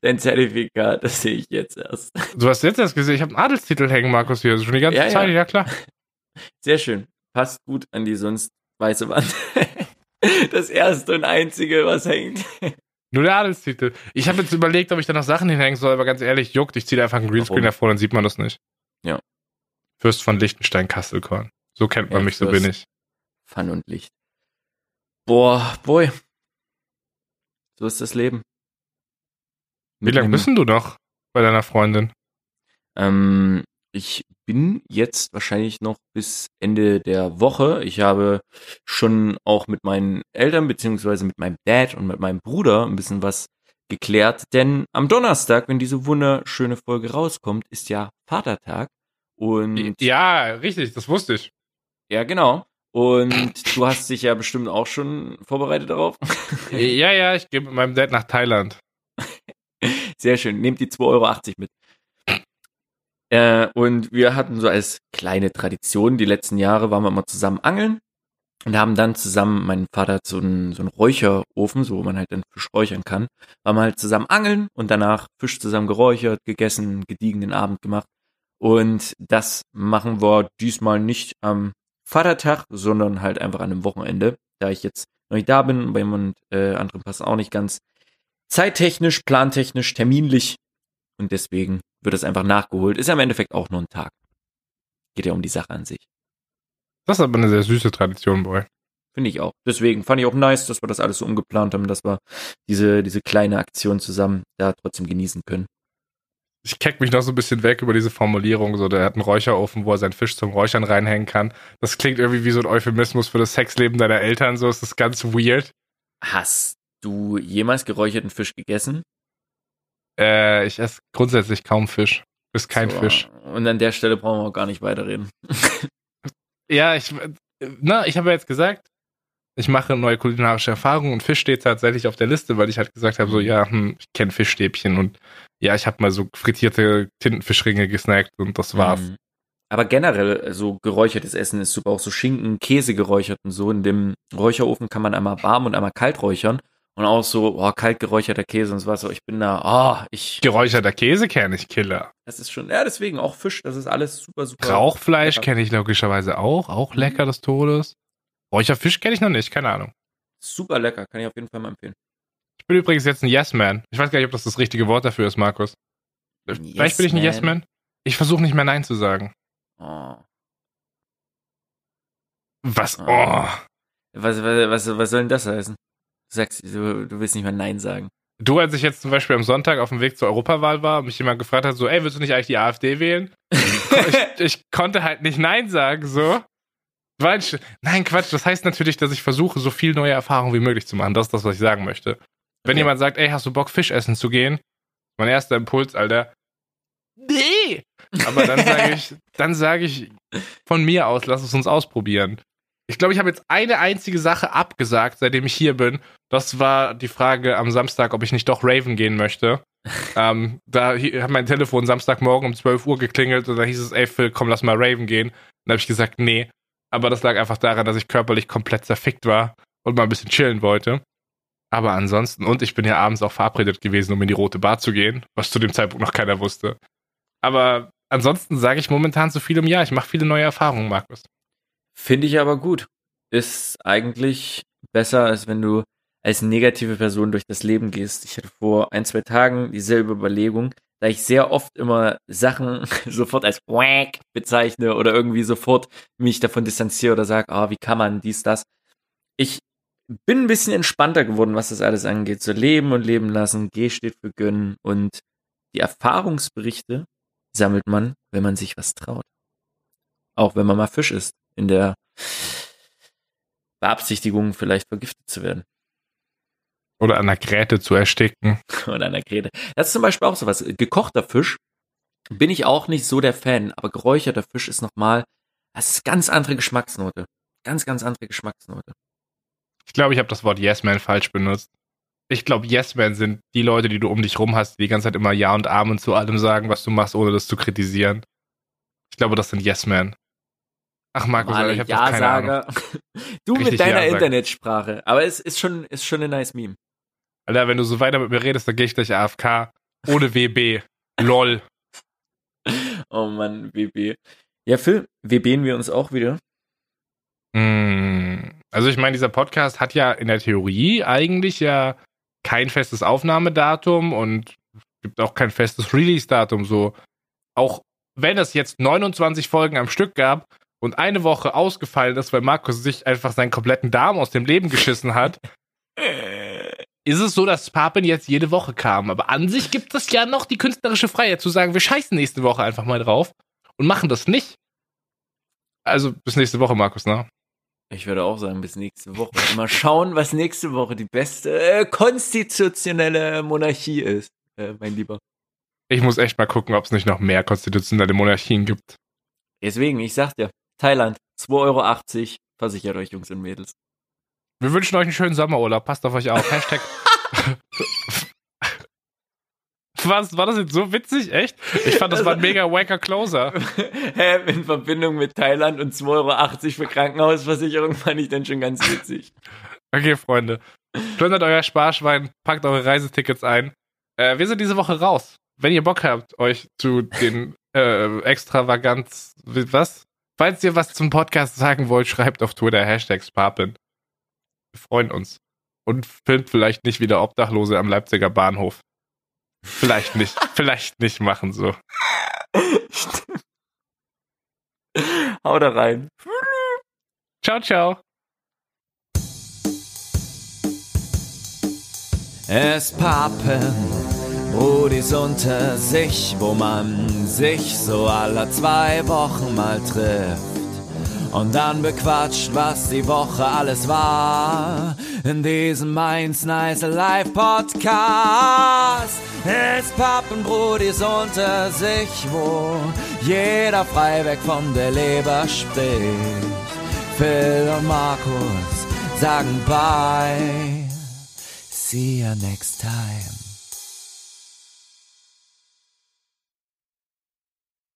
Dein Zertifikat, das sehe ich jetzt erst. Du hast jetzt erst gesehen, ich habe einen Adelstitel hängen, Markus, hier. Schon die ganze ja, Zeit, ja. ja klar. Sehr schön. Passt gut an die sonst weiße Wand. Das erste und einzige, was hängt. Nur der Adelstitel. Ich habe jetzt überlegt, ob ich da noch Sachen hinhängen soll, aber ganz ehrlich, juckt. Ich ziehe einfach einen Greenscreen davor, dann sieht man das nicht. Ja. Fürst von Lichtenstein Kastelkorn. So kennt man ja, mich, so bin ich. Fun und Licht. Boah, boy. So ist das Leben. Wie lange bist du noch bei deiner Freundin? Ähm, ich bin jetzt wahrscheinlich noch bis Ende der Woche. Ich habe schon auch mit meinen Eltern beziehungsweise mit meinem Dad und mit meinem Bruder ein bisschen was geklärt, denn am Donnerstag, wenn diese wunderschöne Folge rauskommt, ist ja Vatertag und ja, richtig, das wusste ich. Ja, genau. Und du hast dich ja bestimmt auch schon vorbereitet darauf. ja, ja, ich gehe mit meinem Dad nach Thailand. Sehr schön. Nehmt die 2,80 Euro mit. Äh, und wir hatten so als kleine Tradition, die letzten Jahre waren wir immer zusammen angeln und haben dann zusammen, mein Vater hat so einen, so einen Räucherofen, so wo man halt dann Fisch räuchern kann, waren wir halt zusammen angeln und danach Fisch zusammen geräuchert, gegessen, gediegenen Abend gemacht. Und das machen wir diesmal nicht am Vatertag, sondern halt einfach an einem Wochenende, da ich jetzt noch nicht da bin, bei jemand äh, anderen passt auch nicht ganz zeittechnisch, plantechnisch, terminlich. Und deswegen wird es einfach nachgeholt. Ist ja im Endeffekt auch nur ein Tag. Geht ja um die Sache an sich. Das ist aber eine sehr süße Tradition, Boy. Finde ich auch. Deswegen fand ich auch nice, dass wir das alles so umgeplant haben, dass wir diese, diese kleine Aktion zusammen da trotzdem genießen können. Ich keck mich noch so ein bisschen weg über diese Formulierung, so der hat einen Räucherofen, wo er seinen Fisch zum Räuchern reinhängen kann. Das klingt irgendwie wie so ein Euphemismus für das Sexleben deiner Eltern, so ist das ganz weird. Hast du jemals geräucherten Fisch gegessen? Äh, ich esse grundsätzlich kaum Fisch. Ist kein So, Fisch. Und an der Stelle brauchen wir auch gar nicht weiterreden. Ja, ich, na, ich habe ja jetzt gesagt, ich mache neue kulinarische Erfahrungen und Fisch steht tatsächlich auf der Liste, weil ich halt gesagt habe, so, ja, hm, ich kenne Fischstäbchen und ja, ich habe mal so frittierte Tintenfischringe gesnackt und das war's. Mhm. Aber generell, so geräuchertes Essen ist super. Auch so Schinken, Käse geräuchert und so. In dem Räucherofen kann man einmal warm und einmal kalt räuchern. Und auch so, oh, kalt geräucherter Käse und so was. So, ich bin da, oh, ich, Geräucherter Käse kenne ich, Killer. das ist schon, ja, deswegen auch Fisch, das ist alles super, super. Rauchfleisch kenne ich logischerweise auch, auch Mhm. lecker des Todes. Räucherfisch kenne ich noch nicht, keine Ahnung. Super lecker, kann ich auf jeden Fall mal empfehlen. Ich bin übrigens jetzt ein Yes-Man. Ich weiß gar nicht, ob das das richtige Wort dafür ist, Markus. Vielleicht bin ich ein Yes-Man. Ich versuche nicht mehr Nein zu sagen. Oh. Was? Oh. Ah. Was, was, was, was soll denn das heißen? Du sagst, du, du willst nicht mehr Nein sagen. Du, als ich jetzt zum Beispiel am Sonntag auf dem Weg zur Europawahl war und mich jemand gefragt hat, so, ey, willst du nicht eigentlich die AfD wählen? ich, ich konnte halt nicht Nein sagen, so. Nein, Quatsch, das heißt natürlich, dass ich versuche, so viel neue Erfahrungen wie möglich zu machen. Das ist das, was ich sagen möchte. Wenn Okay. jemand sagt, ey, hast du Bock, Fisch essen zu gehen? Mein erster Impuls, Alter. Nee! Aber dann sage ich, dann sage ich von mir aus, lass es uns ausprobieren. Ich glaube, ich habe jetzt eine einzige Sache abgesagt, seitdem ich hier bin. Das war die Frage am Samstag, ob ich nicht doch Raven gehen möchte. ähm, da hat mein Telefon Samstagmorgen um 12 Uhr geklingelt und da hieß es, ey Phil, komm, lass mal Raven gehen. Dann habe ich gesagt, nee. Aber das lag einfach daran, dass ich körperlich komplett zerfickt war und mal ein bisschen chillen wollte. Aber ansonsten, und ich bin ja abends auch verabredet gewesen, um in die Rote Bar zu gehen, was zu dem Zeitpunkt noch keiner wusste. Aber ansonsten sage ich momentan zu viel im Jahr. Ich mache viele neue Erfahrungen, Markus. Finde ich aber gut. Ist eigentlich besser, als wenn du als negative Person durch das Leben gehst. Ich hatte vor ein, zwei Tagen dieselbe Überlegung, da ich sehr oft immer Sachen sofort als wack bezeichne oder irgendwie sofort mich davon distanziere oder sage, ah, wie kann man dies, das. Ich bin ein bisschen entspannter geworden, was das alles angeht. So leben und leben lassen. G steht für gönnen und die Erfahrungsberichte sammelt man, wenn man sich was traut. Auch wenn man mal Fisch isst, in der Beabsichtigung, vielleicht vergiftet zu werden. Oder an der Gräte zu ersticken. Oder einer Grete. Das ist zum Beispiel auch sowas. Gekochter Fisch bin ich auch nicht so der Fan, aber geräucherter Fisch ist nochmal, das ist ganz andere Geschmacksnote. Ganz, ganz andere Geschmacksnote. Ich glaube, ich habe das Wort Yes-Man falsch benutzt. Ich glaube, Yes-Man sind die Leute, die du um dich rum hast, die die ganze Zeit immer Ja und Amen zu allem sagen, was du machst, ohne das zu kritisieren. Ich glaube, das sind Yes-Man. Ach, Markus, Alter, ich habe das keine Ahnung. Du Richtig mit deiner. Internetsprache. Aber es ist schon, ist schon ein nice Meme. Alter, wenn du so weiter mit mir redest, dann gehe ich gleich AFK. Ohne WB. LOL. Oh Mann, WB. Ja, Phil, WBen wir uns auch wieder. Mm, Also ich meine, dieser Podcast hat ja in der Theorie eigentlich ja kein festes Aufnahmedatum und gibt auch kein festes Release-Datum. So auch wenn es jetzt 29 Folgen am Stück gab und eine Woche ausgefallen ist, weil Markus sich einfach seinen kompletten Darm aus dem Leben geschissen hat, ist es so, dass Papen jetzt jede Woche kam. Aber an sich gibt es ja noch die künstlerische Freiheit zu sagen, wir scheißen nächste Woche einfach mal drauf und machen das nicht. Also bis nächste Woche, Markus, ne? Ich würde auch sagen, bis nächste Woche. Mal schauen, was nächste Woche die beste äh, konstitutionelle Monarchie ist, äh, mein Lieber. Ich muss echt mal gucken, ob es nicht noch mehr konstitutionelle Monarchien gibt. Deswegen, ich sag dir, Thailand, 2,80 Euro, versichert euch Jungs und Mädels. Wir wünschen euch einen schönen Sommerurlaub. Passt auf euch auf. Hashtag. Was? War das jetzt so witzig? Echt? Ich fand, das war ein mega wacker Closer. Hä, in Verbindung mit Thailand und 2,80 Euro für Krankenhausversicherung fand ich dann schon ganz witzig. Okay, Freunde. Plündert euer Sparschwein, packt eure Reisetickets ein. Äh, wir sind diese Woche raus. Wenn ihr Bock habt, euch zu den äh, Extravaganz. Was? Falls ihr was zum Podcast sagen wollt, schreibt auf Twitter Hashtag Sparpin. Wir freuen uns. Und filmt vielleicht nicht wieder Obdachlose am Leipziger Bahnhof. Vielleicht nicht. vielleicht nicht machen so. Hau da rein. Ciao, ciao. Es pappen Rudis unter sich, wo man sich so alle zwei Wochen mal trifft. Und dann bequatscht, was die Woche alles war. In diesem Mainz Nice Live Podcast. Es pappen Brudis unter sich, wo jeder frei weg von der Leber spricht. Phil und Markus sagen bye. See you next time.